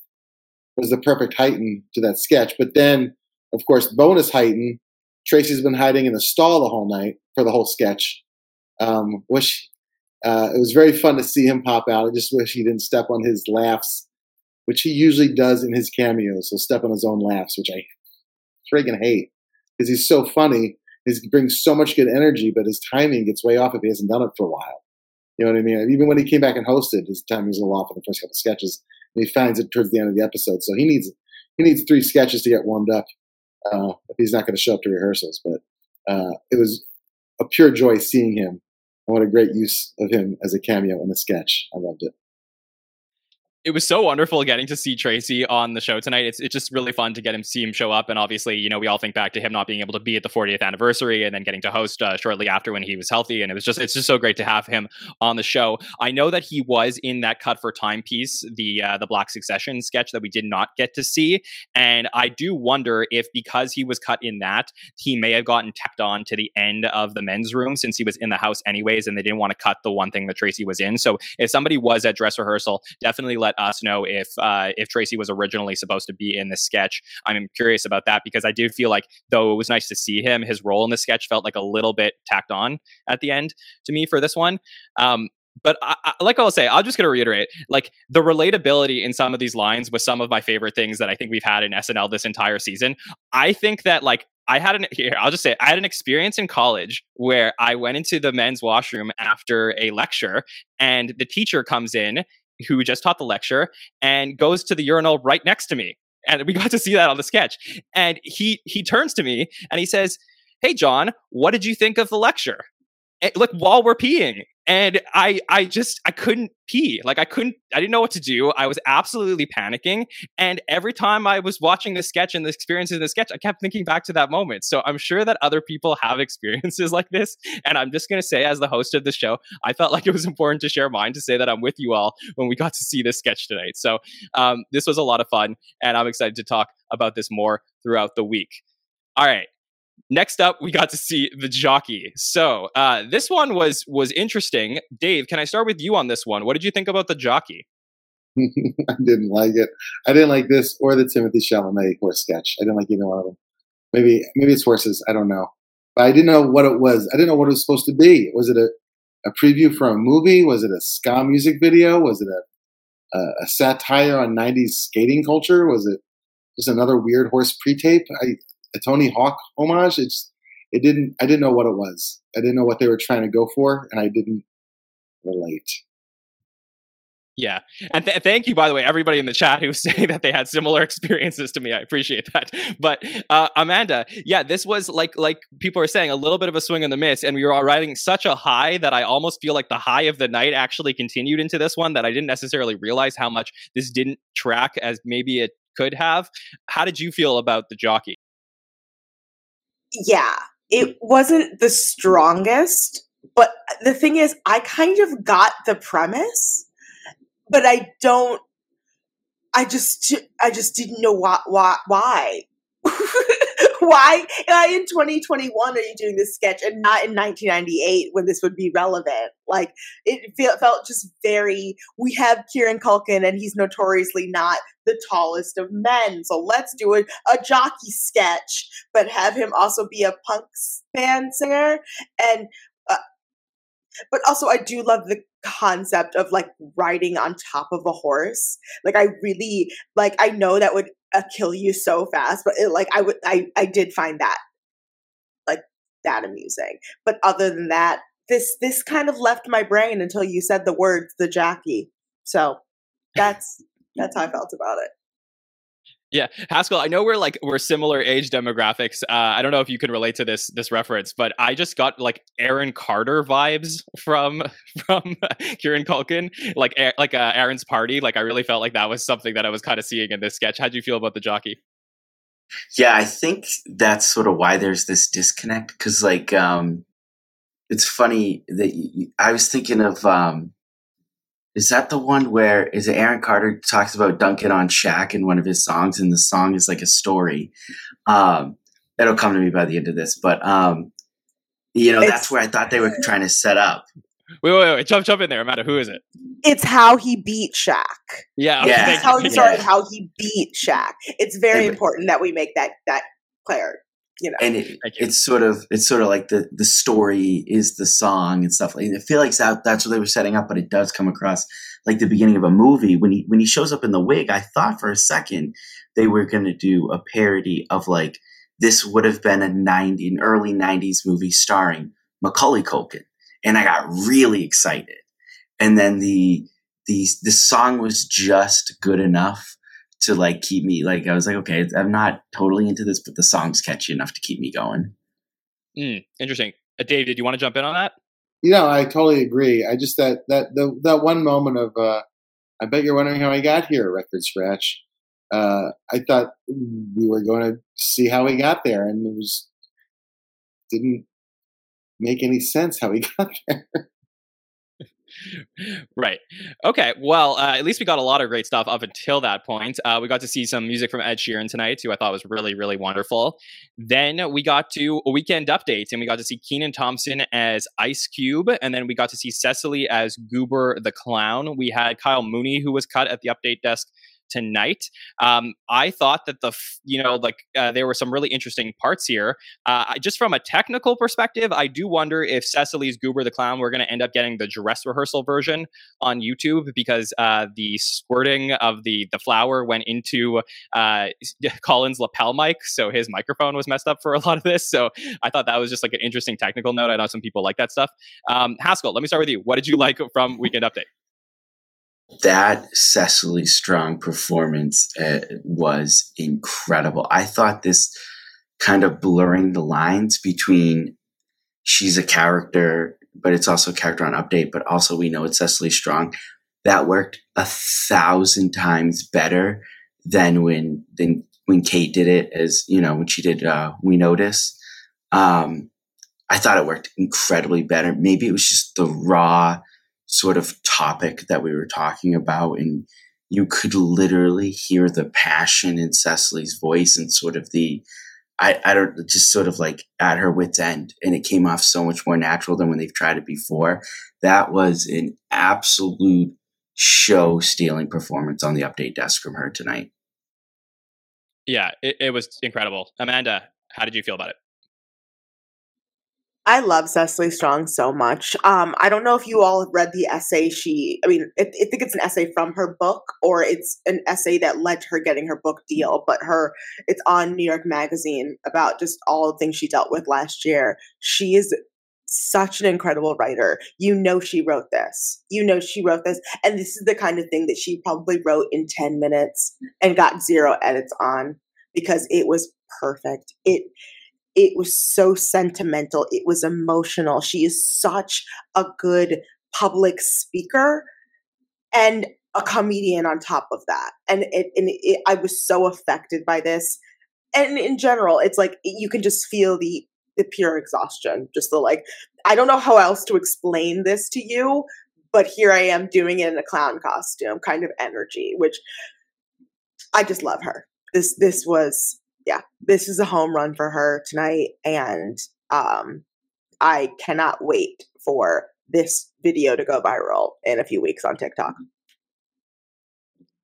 was the perfect heighten to that sketch. But then, of course, bonus heighten. Tracy's been hiding in the stall the whole night for the whole sketch. Um, uh, it was very fun to see him pop out. I just wish he didn't step on his laughs, which he usually does in his cameos. He'll step on his own laughs, which I friggin' hate because he's so funny. He brings so much good energy, but his timing gets way off if he hasn't done it for a while. You know what I mean? Even when he came back and hosted, his timing was a little off in the first couple sketches, and he finds it towards the end of the episode. So he needs he needs three sketches to get warmed up uh, if he's not going to show up to rehearsals. But uh, it was a pure joy seeing him and what a great use of him as a cameo in a sketch. I loved it it was so wonderful getting to see Tracy on the show tonight. It's it's just really fun to get him see him show up, and obviously, you know, we all think back to him not being able to be at the 40th anniversary, and then getting to host uh, shortly after when he was healthy, and it was just it's just so great to have him on the show. I know that he was in that cut for time piece, the uh, the Black Succession sketch that we did not get to see, and I do wonder if because he was cut in that, he may have gotten tacked on to the end of the men's room since he was in the house anyways, and they didn't want to cut the one thing that Tracy was in. So if somebody was at dress rehearsal, definitely let let us know if uh, if Tracy was originally supposed to be in the sketch. I'm curious about that because I do feel like though it was nice to see him, his role in the sketch felt like a little bit tacked on at the end to me for this one. Um, but I, I, like I'll say, I'm just going to reiterate, like the relatability in some of these lines was some of my favorite things that I think we've had in SNL this entire season. I think that like I had an here, I'll just say I had an experience in college where I went into the men's washroom after a lecture and the teacher comes in who just taught the lecture and goes to the urinal right next to me. And we got to see that on the sketch. And he he turns to me and he says, "Hey John, what did you think of the lecture?" And, look, while we're peeing, and i i just i couldn't pee like i couldn't i didn't know what to do i was absolutely panicking and every time i was watching the sketch and the experiences in the sketch i kept thinking back to that moment so i'm sure that other people have experiences like this and i'm just going to say as the host of the show i felt like it was important to share mine to say that i'm with you all when we got to see this sketch tonight so um, this was a lot of fun and i'm excited to talk about this more throughout the week. All right Next up, we got to see the jockey. So uh, this one was was interesting. Dave, can I start with you on this one? What did you think about the jockey? I didn't like it. I didn't like this or the Timothée Chalamet horse sketch. I didn't like either one of them. Maybe maybe it's horses. I don't know. But I didn't know what it was. I didn't know what it was supposed to be. Was it a, a preview for a movie? Was it a ska music video? Was it a, a, a satire on 90s skating culture? Was it just another weird horse pre-tape? I, a Tony Hawk homage. It's it didn't. I didn't know what it was. I didn't know what they were trying to go for, and I didn't relate. Yeah, and th- thank you, by the way, everybody in the chat who's saying that they had similar experiences to me. I appreciate that. But uh, Amanda, yeah, this was like like people are saying a little bit of a swing and the miss, and we were all riding such a high that I almost feel like the high of the night actually continued into this one. That I didn't necessarily realize how much this didn't track as maybe it could have. How did you feel about the jockey? Yeah, it wasn't the strongest, but the thing is, I kind of got the premise, but I don't. I just, I just didn't know why. Why? Why? why in 2021 are you doing this sketch and not in 1998 when this would be relevant? Like it felt, felt just very. We have Kieran Culkin and he's notoriously not the tallest of men, so let's do a, a jockey sketch, but have him also be a punk band singer and. Uh, but also, I do love the concept of like riding on top of a horse. Like, I really like. I know that would uh, kill you so fast. But it, like I would, I I did find that like that amusing. But other than that, this this kind of left my brain until you said the words the jockey. So that's that's how I felt about it. Yeah, Haskell, I know we're like we're similar age demographics. Uh, I don't know if you can relate to this this reference, but I just got like Aaron Carter vibes from from Kieran Culkin, like like uh, Aaron's party. Like I really felt like that was something that I was kind of seeing in this sketch. How do you feel about the jockey? Yeah, I think that's sort of why there's this disconnect because like um, it's funny that you, I was thinking of um, is that the one where is it Aaron Carter talks about Duncan on Shaq in one of his songs, and the song is like a story. Um, it'll come to me by the end of this, but um, you know, it's, that's where I thought they were trying to set up. Wait, wait, wait. Jump, jump in there, Amanda. Who is it? It's how he beat Shaq. Yeah. Yeah. okay, It's how he thank you. started, how he beat Shaq. It's very Yeah, important that we make that that clear. You know, and it, it's sort of it's sort of like the the story is the song and stuff like I feel like that, that's what they were setting up, but it does come across like the beginning of a movie. When he when he shows up in the wig. I thought for a second they were going to do a parody of like this would have been a 90 an early 90s movie starring Macaulay Culkin and I got really excited. And then the the the song was just good enough to like keep me like I was like okay I'm not totally into this but the song's catchy enough to keep me going Mm, interesting. Uh, Dave, did you want to jump in on that? You know, I totally agree. I just that that the, that one moment of uh, I bet you're wondering how I got here, record scratch. Uh, I thought we were going to see how he got there, and it was didn't make any sense how he got there. Right. Okay. Well, uh, at least we got a lot of great stuff up until that point. Uh, we got to see some music from Ed Sheeran tonight, who I thought was really, really wonderful. Then we got to a weekend update, and we got to see Kenan Thompson as Ice Cube, and then we got to see Cecily as Goober the Clown. We had Kyle Mooney, who was cut at the update desk tonight. Um, I thought that the, you know, like uh, there were some really interesting parts here. Uh, just from a technical perspective, I do wonder if Cecily's Goober the Clown, we're going to end up getting the dress rehearsal version on YouTube because uh, the squirting of the the flour went into uh, Colin's lapel mic, so his microphone was messed up for a lot of this. So I thought that was just like an interesting technical note. I know some people like that stuff. Um, Haskell, let me start with you. What did you like from Weekend Update? That Cecily Strong performance uh, was incredible. I thought this kind of blurring the lines between she's a character, but it's also character on update, but also we know it's Cecily Strong. That worked a thousand times better than when than when Kate did it as you know when she did uh, We Notice. Um, I thought it worked incredibly better. Maybe it was just the raw sort of topic that we were talking about and you could literally hear the passion in Cecily's voice and sort of the I, I don't just sort of like at her wits end and it came off so much more natural than when they've tried it before. That was an absolute show stealing performance on the update desk from her tonight. Yeah, it, it was incredible. Amanda, how did you feel about it? I love Cecily Strong so much. Um, I don't know if you all read the essay she, I mean, I, I think it's an essay from her book or it's an essay that led to her getting her book deal, but her, it's on New York Magazine about just all the things she dealt with last year. She is such an incredible writer. You know, she wrote this. You know, she wrote this. And this is the kind of thing that she probably wrote in 10 minutes and got zero edits on because it was perfect. It, it was so sentimental. It was emotional. She is such a good public speaker and a comedian on top of that. And it, and it, I was so affected by this. And in general, it's like you can just feel the the pure exhaustion. Just the like, I don't know how else to explain this to you, but here I am doing it in a clown costume kind of energy, which I just love her. This this was yeah, this is a home run for her tonight, and um, I cannot wait for this video to go viral in a few weeks on TikTok.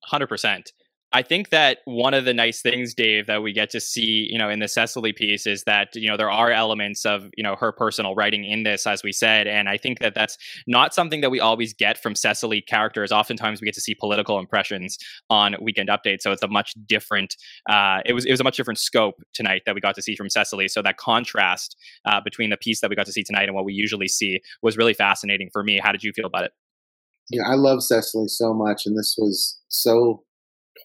Hundred percent. I think that one of the nice things, Dave, that we get to see, you know, in the Cecily piece is that, you know, there are elements of, you know, her personal writing in this, as we said. And I think that that's not something that we always get from Cecily characters. Oftentimes we get to see political impressions on Weekend Update. So it's a much different, uh, it was, it was a much different scope tonight that we got to see from Cecily. So that contrast uh, between the piece that we got to see tonight and what we usually see was really fascinating for me. How did you feel about it? Yeah, I love Cecily so much, and this was so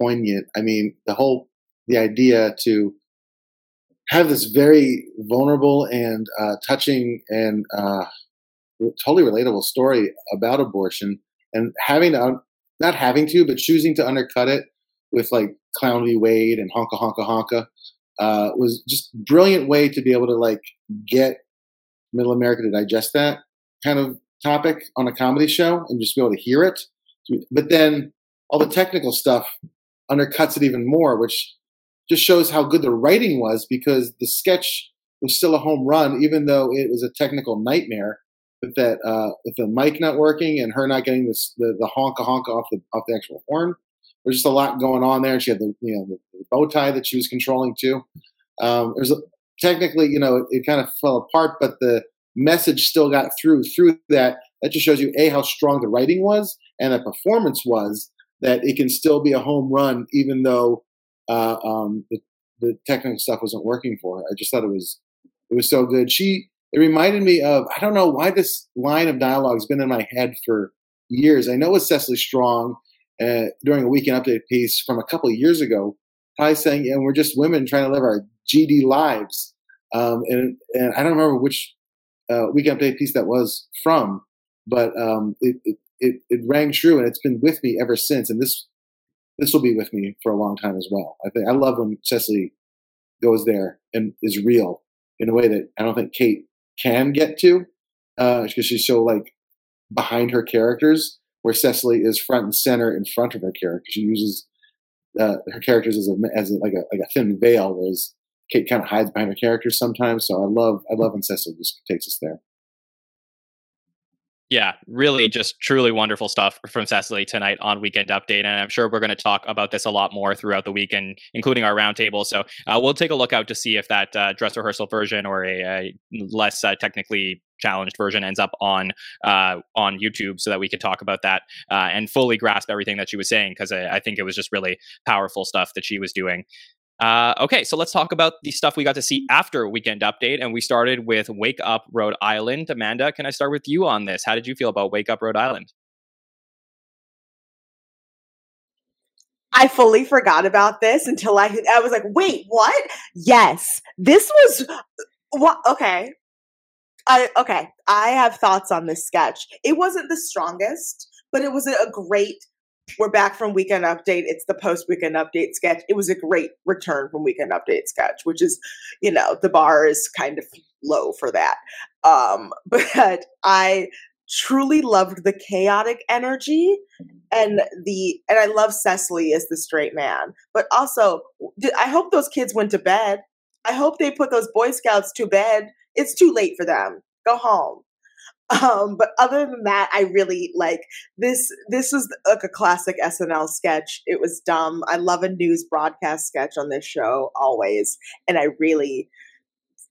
poignant. I mean, the whole the idea to have this very vulnerable and uh, touching and uh, totally relatable story about abortion, and having to not having to, but choosing to undercut it with like Clown v. Wade and Honka Honka Honka uh, was just brilliant way to be able to like get Middle America to digest that kind of topic on a comedy show and just be able to hear it. But then all the technical stuff undercuts it even more, which just shows how good the writing was because the sketch was still a home run, even though it was a technical nightmare. with that uh, with the mic not working and her not getting this the, the honka honka off the off the actual horn. There's just a lot going on there. She had the you know the, the bow tie that she was controlling too. Um, there's a, technically you know it, it kind of fell apart, but the message still got through through that. That just shows you a how strong the writing was and the performance was. That it can still be a home run even though uh, um, the, the technical stuff wasn't working for her. I just thought it was it was so good. She it reminded me of I don't know why this line of dialogue has been in my head for years. I know it was Cecily Strong uh, during a weekend update piece from a couple of years ago. I saying, "And we're just women trying to live our GD lives," um, and and I don't remember which uh, weekend update piece that was from, but um, it, it it it rang true, and it's been with me ever since. And this this will be with me for a long time as well. I think I love when Cecily goes there and is real in a way that I don't think Kate can get to because uh, she's so like behind her characters, where Cecily is front and center in front of her character. She uses uh, her characters as a as a, like a like a thin veil, whereas Kate kind of hides behind her characters sometimes. So I love I love when Cecily just takes us there yeah, really just truly wonderful stuff from Cecily tonight on Weekend Update. And I'm sure we're going to talk about this a lot more throughout the weekend, including our roundtable. So uh, we'll take a look out to see if that uh, dress rehearsal version or a, a less uh, technically challenged version ends up on uh, on YouTube so that we can talk about that uh, and fully grasp everything that she was saying because I, I, think it was just really powerful stuff that she was doing. Uh, okay, so let's talk about the stuff we got to see after Weekend Update. And we started with Wake Up Rhode Island. Amanda, can I start with you on this? How did you feel about Wake Up Rhode Island? I fully forgot about this until I I was like, wait, what? Yes, this was what? Okay, I okay. I have thoughts on this sketch. It wasn't the strongest, but it was a great we're back from Weekend Update. It's the post Weekend Update sketch. It was a great return from Weekend Update sketch, which is, you know, the bar is kind of low for that. Um, but I truly loved the chaotic energy and the and I love Cecily as the straight man. But also, I hope those kids went to bed. I hope they put those Boy Scouts to bed. It's too late for them. Go home. Um, but other than that, I really like this. This was like a classic SNL sketch. It was dumb. I love a news broadcast sketch on this show always, and I really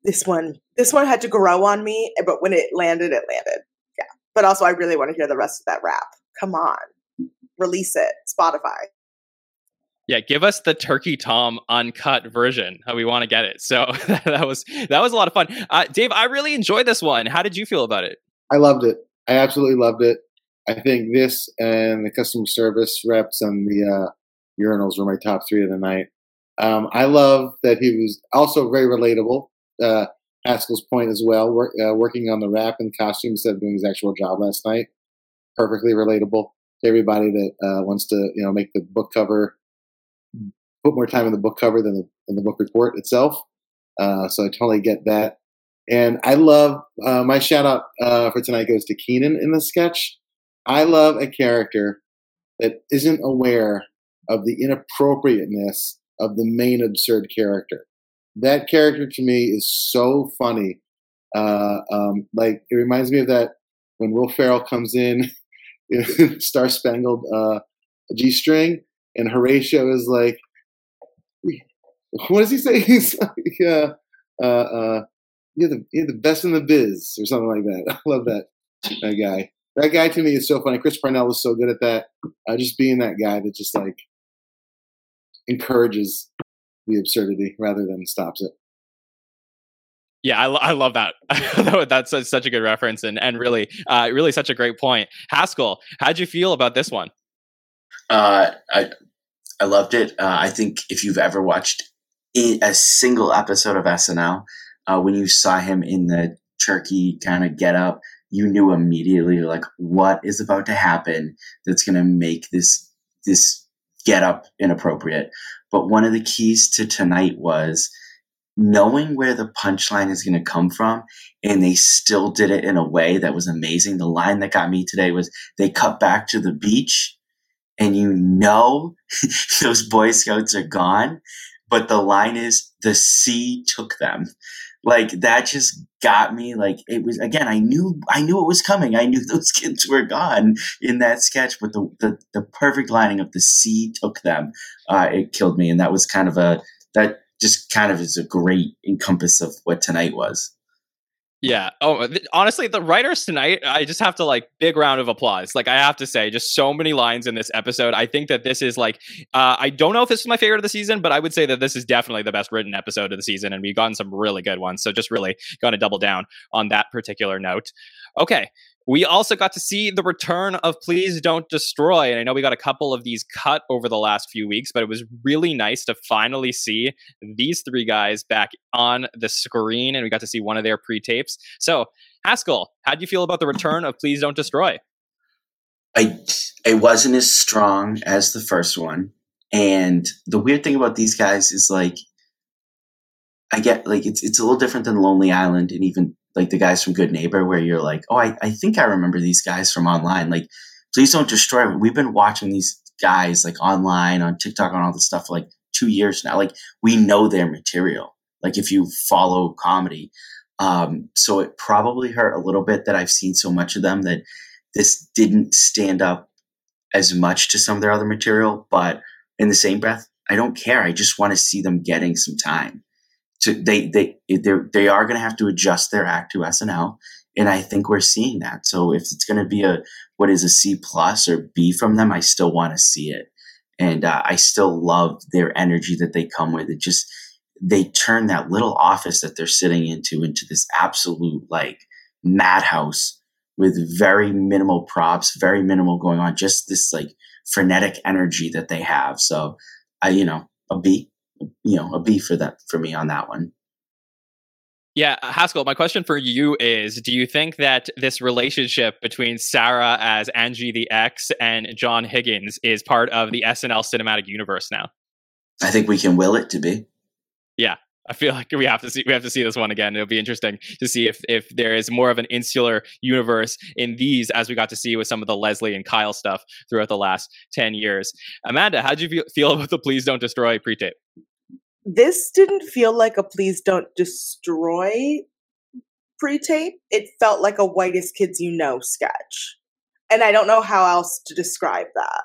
this one this one had to grow on me. But when it landed, it landed. Yeah. But also, I really want to hear the rest of that rap. Come on, release it, Spotify. Yeah, give us the Turkey Tom uncut version. We want to get it. So that was that was a lot of fun. Uh, Dave, I really enjoyed this one. How did you feel about it? I loved it. I absolutely loved it. I think this and the customer service reps and the uh, urinals were my top three of the night. Um, I love that he was also very relatable. Uh, Haskell's point as well, work, uh, working on the wrap and costume instead of doing his actual job last night. Perfectly relatable to everybody that uh, wants to, you know, make the book cover, put more time in the book cover than the, than the book report itself. Uh, so I totally get that. And I love uh, my shout out uh, for tonight goes to Kenan in the sketch. I love a character that isn't aware of the inappropriateness of the main absurd character. That character to me is so funny. Uh, um, like it reminds me of that when Will Ferrell comes in, Star Spangled uh, G String, and Horatio is like, what does he say? He's like, uh, uh, uh you're the you're the best in the biz or something like that. I love that that guy. That guy to me is so funny. Chris Parnell is so good at that. Uh, just being that guy that just like encourages the absurdity rather than stops it. Yeah, I, I love that. That's a, such a good reference and and really, uh, really such a great point. Haskell, how'd you feel about this one? Uh, I I loved it. Uh, I think if you've ever watched a single episode of SNL, uh, when you saw him in the turkey kind of get up, you knew immediately like what is about to happen that's going to make this this get up inappropriate. But one of the keys to tonight was knowing where the punchline is going to come from and they still did it in a way that was amazing. The line that got me today was they cut back to the beach and you know those boy scouts are gone, but the line is the sea took them like that just got me like it was again i knew i knew it was coming. I knew those kids were gone in that sketch but the the, the perfect lining of the sea took them. Uh, it killed me and that was kind of a that just kind of is a great encompass of what tonight was yeah. Oh, th- honestly, the writers tonight, I just have to like big round of applause. Like I have to say, just so many lines in this episode. I think that this is like, uh, I don't know if this is my favorite of the season, but I would say that this is definitely the best written episode of the season, and we've gotten some really good ones. So just really going to double down on that particular note. Okay, we also got to see the return of Please Don't Destroy. And I know we got a couple of these cut over the last few weeks, but it was really nice to finally see these three guys back on the screen. And we got to see one of their pre tapes. So, Haskell, how do you feel about the return of Please Don't Destroy? I it wasn't as strong as the first one. And the weird thing about these guys is like I get like it's it's a little different than Lonely Island and even like the guys from Good Neighbor, where you're like, oh, I, I think I remember these guys from online. Like, please don't destroy. We've been watching these guys like online on TikTok on all this stuff for like two years now. Like, we know their material. Like, if you follow comedy, um, so it probably hurt a little bit that I've seen so much of them that this didn't stand up as much to some of their other material. But in the same breath, I don't care. I just want to see them getting some time to they they they are going to have to adjust their act to SNL, and I think we're seeing that. So if it's going to be a what is a C plus or B from them, I still want to see it, and uh, I still love their energy that they come with. It just they turn that little office that they're sitting into into this absolute like madhouse with very minimal props, very minimal going on, just this like frenetic energy that they have. So I, you know, a B you know, a B for that for me on that one. Yeah, Haskell, my question for you is Do you think that this relationship between Sarah as Angie the X and John Higgins is part of the SNL cinematic universe now? I think we can will it to be. Yeah, I feel like we have to see we have to see this one again. It'll be interesting to see if if there is more of an insular universe in these as we got to see with some of the Leslie and Kyle stuff throughout the last 10 years. Amanda, how did you feel about the Please Don't Destroy pre-tape? This didn't feel like a please don't destroy pre-tape. It felt like a whitest kids you know sketch. And i don't know how else to describe that.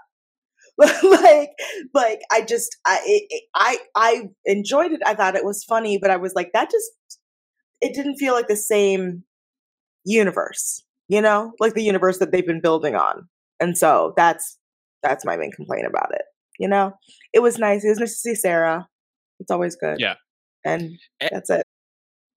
Like like i just i it, i i enjoyed it. I thought it was funny but i was like that just it didn't feel like the same universe you know? Like the universe that they've been building on. And so that's that's my main complaint about it you know? It was nice. It was nice to see sarah it's always good. Yeah. And that's it.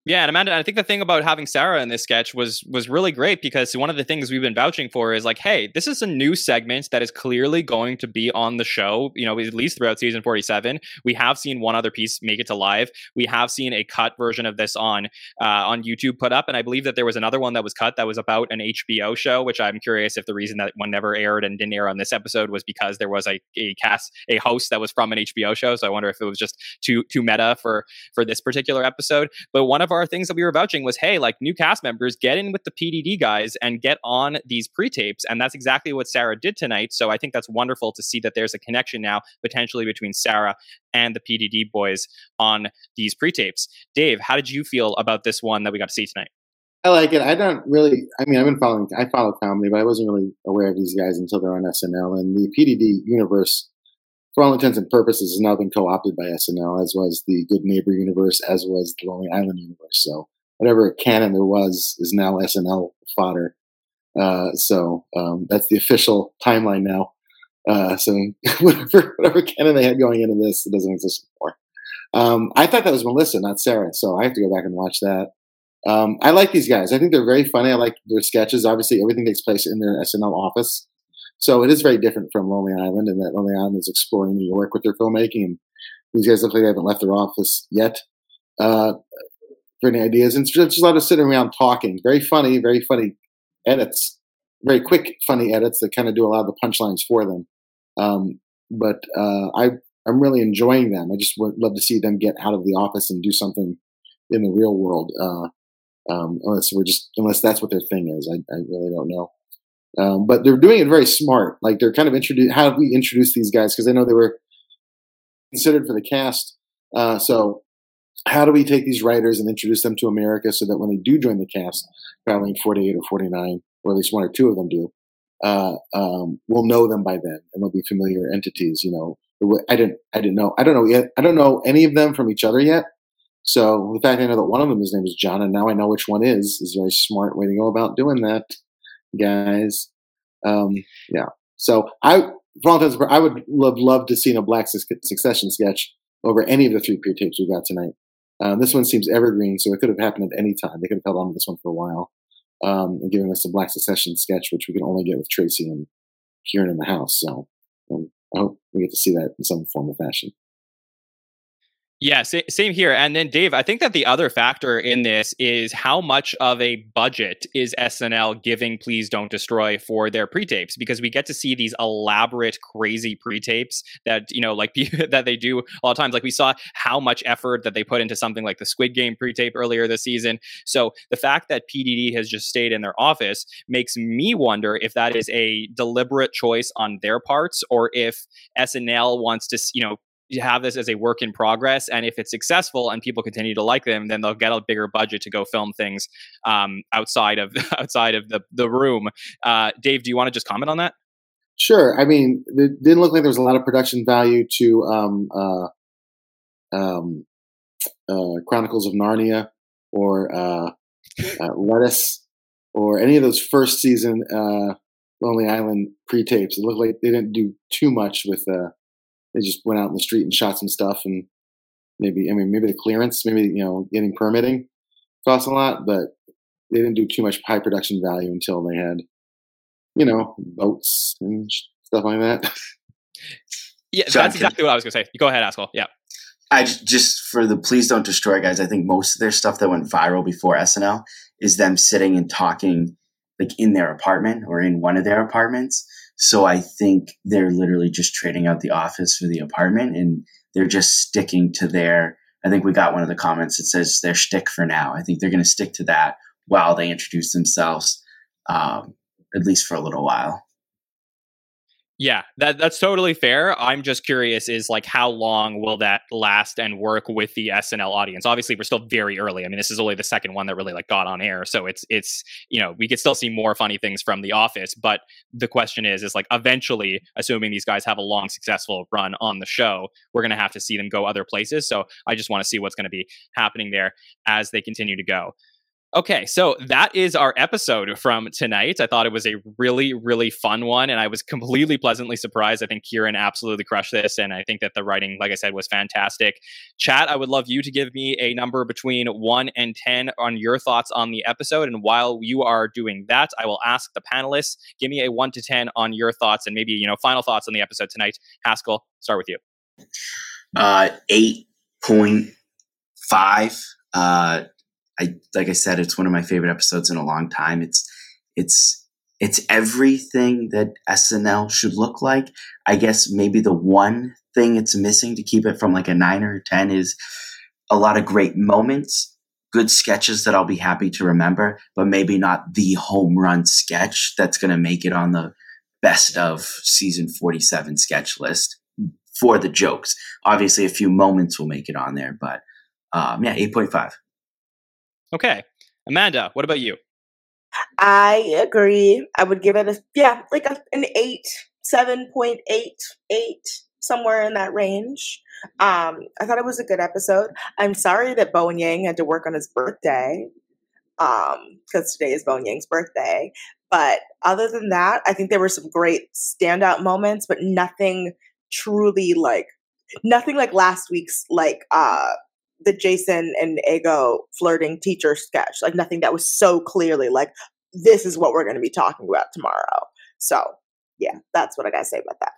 Yeah, and Amanda, I think the thing about having Sarah in this sketch was was really great because one of the things we've been vouching for is like, hey, this is a new segment that is clearly going to be on the show. You know, at least throughout season forty seven. We have seen one other piece make it to live. We have seen a cut version of this on uh, on YouTube put up, and I believe that there was another one that was cut that was about an HBO show. Which I'm curious if the reason that one never aired and didn't air on this episode was because there was a, a cast a host that was from an HBO show. So I wonder if it was just too too meta for for this particular episode. But one of our things that we were vouching was, hey, like new cast members, get in with the PDD guys and get on these pre tapes. And that's exactly what Sarah did tonight. So I think that's wonderful to see that there's a connection now potentially between Sarah and the PDD boys on these pre tapes. Dave, how did you feel about this one that we got to see tonight? I like it. I don't really. I mean, I've been following. I follow comedy, but I wasn't really aware of these guys until they're on SNL. And the PDD universe for all intents and purposes, has now been co-opted by SNL, as was the Good Neighbor universe, as was the Lonely Island universe. So whatever canon there was is now SNL fodder. Uh, so um, that's the official timeline now. Uh, so whatever, whatever canon they had going into this, it doesn't exist anymore. Um, I thought that was Melissa, not Sarah. So I have to go back and watch that. Um, I like these guys. I think they're very funny. I like their sketches. Obviously, everything takes place in their SNL office. So it is very different from Lonely Island, and that Lonely Island is exploring New York with their filmmaking. And these guys look like they haven't left their office yet uh, for any ideas. And it's just a lot of sitting around talking. Very funny, very funny edits, very quick, funny edits that kind of do a lot of the punchlines for them. Um, but uh, I, I'm really enjoying them. I just would love to see them get out of the office and do something in the real world. Uh, um, unless we're just unless that's what their thing is, I, I really don't know. Um, but they're doing it very smart. Like they're kind of introduce how do we introduce these guys because I know they were considered for the cast. Uh, so how do we take these writers and introduce them to America so that when they do join the cast, traveling 48 or 49, or at least one or two of them do, uh, um, we'll know them by then and they'll be familiar entities. You know, I didn't, I didn't know, I don't know yet. I don't know any of them from each other yet. So the fact I know that one of them, his name is John, and now I know which one is, is a very smart way to go about doing that, guys. Um, yeah. So I, for all intents, I would love love to see a Black Succession sketch over any of the three pre-tapes we got tonight. Um, this one seems evergreen, so it could have happened at any time. They could have held on to this one for a while um, and giving us a Black Succession sketch, which we can only get with Tracy and Kieran in the house. So um, I hope we get to see that in some form or fashion. Yeah, same here. And then, Dave, I think that the other factor in this is how much of a budget is SNL giving Please Don't Destroy for their pre tapes? Because we get to see these elaborate, crazy pre tapes that, you know, like that they do all the times. Like we saw how much effort that they put into something like the Squid Game pre tape earlier this season. So the fact that PDD has just stayed in their office makes me wonder if that is a deliberate choice on their parts or if SNL wants to, you know, you have this as a work in progress and if it's successful and people continue to like them then they'll get a bigger budget to go film things um, outside of outside of the, the room. Uh, dave do you want to just comment on that? Sure. I mean it didn't look like there was a lot of production value to um, uh, um, uh, chronicles of narnia or uh, uh, lettuce or any of those first season uh, lonely island pre-tapes. It looked like they didn't do too much with they just went out in the street and shot some stuff and maybe I mean maybe the clearance, maybe you know getting permitting cost a lot, but they didn't do too much high production value until they had you know boats and stuff like that. Yeah, that's exactly what I was gonna say. Go ahead, Haskell. Yeah. I just for the please don't destroy guys. I think most of their stuff that went viral before SNL is them sitting and talking like in their apartment or in one of their apartments. So I think they're literally just trading out the office for the apartment and they're just sticking to their. I think we got one of the comments that says their shtick for now. I think they're going to stick to that while they introduce themselves, um, at least for a little while. Yeah, that that's totally fair. I'm just curious is like how long will that last and work with the SNL audience? Obviously, we're still very early. I mean, this is only the second one that really like got on air, so it's it's you know we could still see more funny things from The Office. But the question is, is like eventually, assuming these guys have a long successful run on the show, we're going to have to see them go other places. So I just want to see what's going to be happening there as they continue to go. Okay, so that is our episode from tonight. I thought it was a really, really fun one, and I was completely pleasantly surprised. I think Kieran absolutely crushed this, and I think that the writing, like I said, was fantastic. Chat, I would love you to give me a number between one and 10 on your thoughts on the episode. And while you are doing that, I will ask the panelists, give me a one to 10 on your thoughts and maybe, you know, final thoughts on the episode tonight. Haskell, start with you. Uh, 8.5. Uh, I like I said, it's one of my favorite episodes in a long time. It's it's it's everything that SNL should look like. I guess maybe the one thing it's missing to keep it from like a nine or a ten is a lot of great moments, good sketches that I'll be happy to remember, but maybe not the home run sketch that's going to make it on the best of season 47 sketch list for the jokes. Obviously, a few moments will make it on there, but um, yeah, 8.5. Okay. Amanda, what about you? I agree. I would give it a yeah, like a, an eight, seven point eight, eight, somewhere in that range. Um, I thought it was a good episode. I'm sorry that Bowen Yang had to work on his birthday, um, because today is Bowen Yang's birthday. But other than that, I think there were some great standout moments, but nothing truly like nothing like last week's like uh the Jason and Ego flirting teacher sketch. Like nothing that was so clearly like this is what we're going to be talking about tomorrow. So yeah, that's what I got to say about that.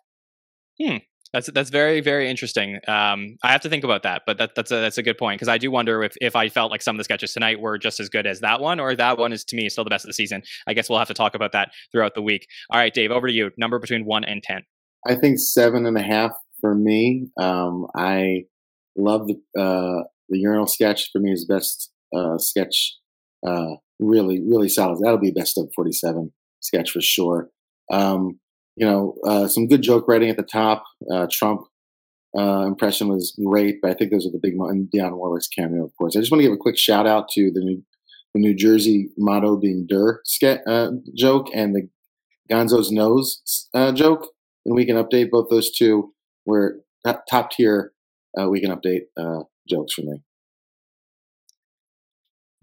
Hmm. That's that's very very interesting. Um, I have to think about that, but that, that's a that's a good point because I do wonder if if I felt like some of the sketches tonight were just as good as that one, or that one is to me still the best of the season. I guess we'll have to talk about that throughout the week. All right, Dave, over to you. Number between one and ten. I think seven and a half for me. Um, I love the uh, the urinal sketch for me is the best uh, sketch. Uh, really, really solid. That'll be best of 47 sketch for sure. Um, you know, uh, some good joke writing at the top. Uh, Trump uh, impression was great, but I think those are the big mo- and Dionne Warwick's cameo, of course. I just want to give a quick shout out to the new the New Jersey motto being "Der" ske- uh, joke and the Gonzo's nose uh, joke. And Weekend Update both those two. Were top tier. Uh, Weekend Update uh, jokes from me.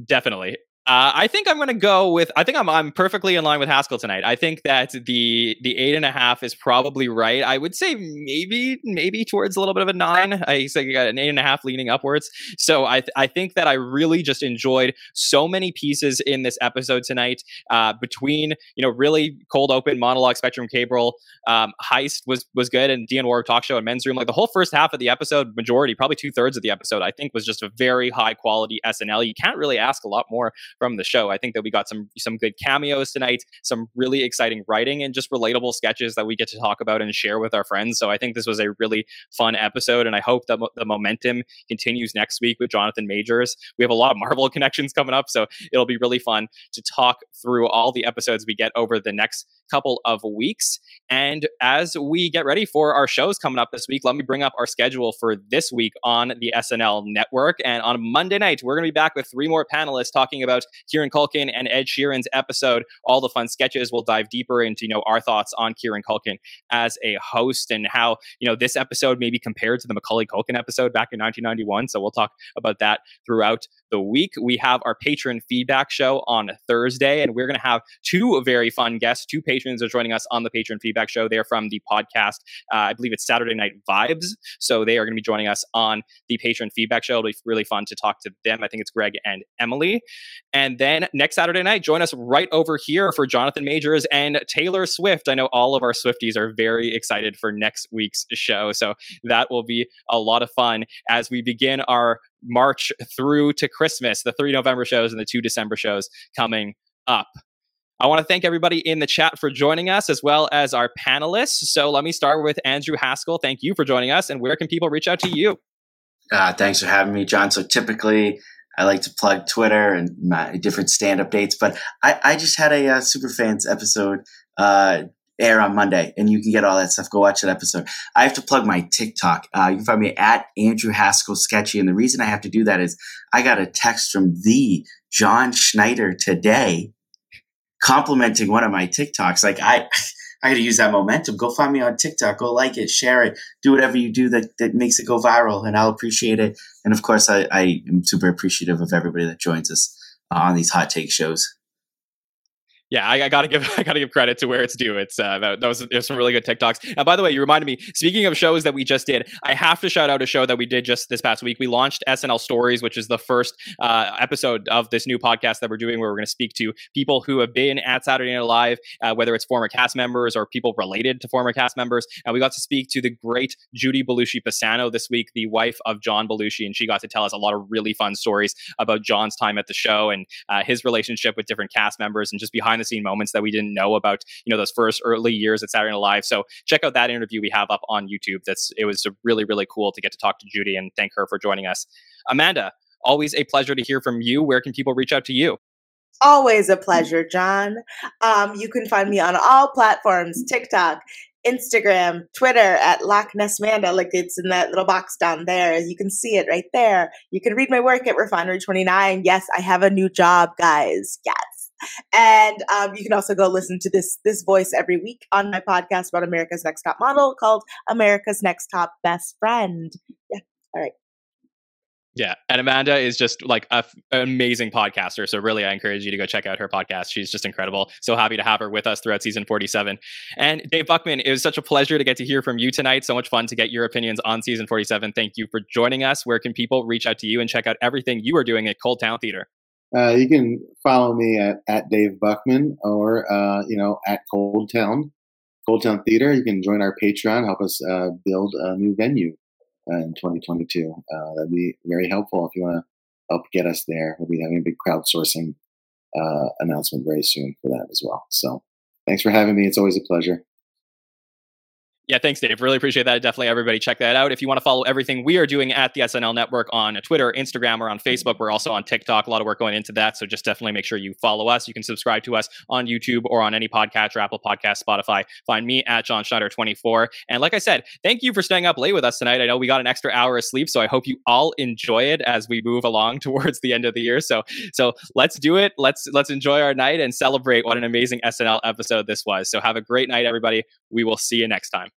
Definitely. Uh, I think I'm going to go with. I think I'm I'm perfectly in line with Haskell tonight. I think that the the eight and a half is probably right. I would say maybe maybe towards a little bit of a nine. I say you got an eight and a half leaning upwards. So I th- I think that I really just enjoyed so many pieces in this episode tonight. Uh, between you know really cold open monologue, Spectrum Cable, um, heist was was good, and Dionne Warwick talk show and men's room. Like the whole first half of the episode, majority probably two thirds of the episode, I think was just a very high quality SNL. You can't really ask a lot more from the show. I think that we got some some good cameos tonight, some really exciting writing, and just relatable sketches that we get to talk about and share with our friends. So I think this was a really fun episode, and I hope that mo- the momentum continues next week with Jonathan Majors. We have a lot of Marvel connections coming up, so it'll be really fun to talk through all the episodes we get over the next couple of weeks. And as we get ready for our shows coming up this week, let me bring up our schedule for this week on the SNL network. And on Monday night, we're going to be back with three more panelists talking about Kieran Culkin and Ed Sheeran's episode. All the fun sketches. We'll dive deeper into, you know, our thoughts on Kieran Culkin as a host and how, you know, this episode may be compared to the Macaulay Culkin episode back in 1991. So we'll talk about that throughout the week. We have our patron feedback show on Thursday, and we're going to have two very fun guests. Two patrons are joining us on the patron feedback show. They're from the podcast. Uh, I believe it's Saturday Night Vibes. So they are going to be joining us on the patron feedback show. It'll be really fun to talk to them. I think it's Greg and Emily. And then next Saturday night, join us right over here for Jonathan Majors and Taylor Swift. I know all of our Swifties are very excited for next week's show. So that will be a lot of fun as we begin our March through to Christmas, the three November shows and the two December shows coming up. I want to thank everybody in the chat for joining us, as well as our panelists. So let me start with Andrew Haskell. Thank you for joining us. And where can people reach out to you? Uh, thanks for having me, Jon. So typically, I like to plug Twitter and my different stand-up dates, but I, I just had a uh, Superfans episode uh, air on Monday, and you can get all that stuff. Go watch that episode. I have to plug my TikTok. Uh, you can find me at Andrew Haskell Sketchy, and the reason I have to do that is I got a text from the Jon Schneider today complimenting one of my TikToks. Like I, I got to use that momentum. Go find me on TikTok. Go like it, share it, do whatever you do that, that makes it go viral, and I'll appreciate it. And of course, I, I am super appreciative of everybody that joins us uh, on these hot take shows yeah, I, I, gotta give I gotta give credit to where it's due. It's uh, that, that was there's some really good TikToks. And by the way, you reminded me. Speaking of shows that we just did, I have to shout out a show that we did just this past week. We launched SNL Stories, which is the first uh, episode of this new podcast that we're doing, where we're going to speak to people who have been at Saturday Night Live, uh, whether it's former cast members or people related to former cast members. And we got to speak to the great Judy Belushi Pisano this week, the wife of John Belushi, and she got to tell us a lot of really fun stories about John's time at the show and uh, his relationship with different cast members and just behind the scene moments that we didn't know about, you know, those first early years at Saturday Night Live. So check out that interview we have up on YouTube. That's it was really really cool to get to talk to Judy and thank her for joining us. Amanda, always a pleasure to hear from you. Where can people reach out to you? Always a pleasure, Jon. Um, you can find me on all platforms TikTok, Instagram, Twitter at Loch Ness Manda. Like it's in that little box down there. You can see it right there. You can read my work at Refinery 29. Yes, I have a new job, guys. Yes. And um, you can also go listen to this this voice every week on my podcast about America's Next Top Model called America's Next Top Best Friend. Yeah. All right. Yeah, and Amanda is just like a, an amazing podcaster. So really, I encourage you to go check out her podcast. She's just incredible. So happy to have her with us throughout season 47. And Dave Buckman, it was such a pleasure to get to hear from you tonight. So much fun to get your opinions on season 47. Thank you for joining us. Where can people reach out to you and check out everything you are doing at Cold Town Theater? Uh, you can follow me at, at Dave Buckman or, uh, you know, at Cold Town, Cold Town Theater. You can join our Patreon, help us uh, build a new venue uh, in 2022. Uh, that'd be very helpful if you want to help get us there. We'll be having a big crowdsourcing uh, announcement very soon for that as well. So thanks for having me. It's always a pleasure. Yeah, thanks, Dave. Really appreciate that. Definitely, everybody check that out. If you want to follow everything we are doing at the SNL Network on Twitter, Instagram, or on Facebook, we're also on TikTok. A lot of work going into that. So just definitely make sure you follow us. You can subscribe to us on YouTube or on any podcast or Apple Podcast, Spotify. Find me at Jon Schneider24. And like I said, thank you for staying up late with us tonight. I know we got an extra hour of sleep, so I hope you all enjoy it as we move along towards the end of the year. So so let's do it. Let's let's enjoy our night and celebrate what an amazing SNL episode this was. So have a great night, everybody. We will see you next time.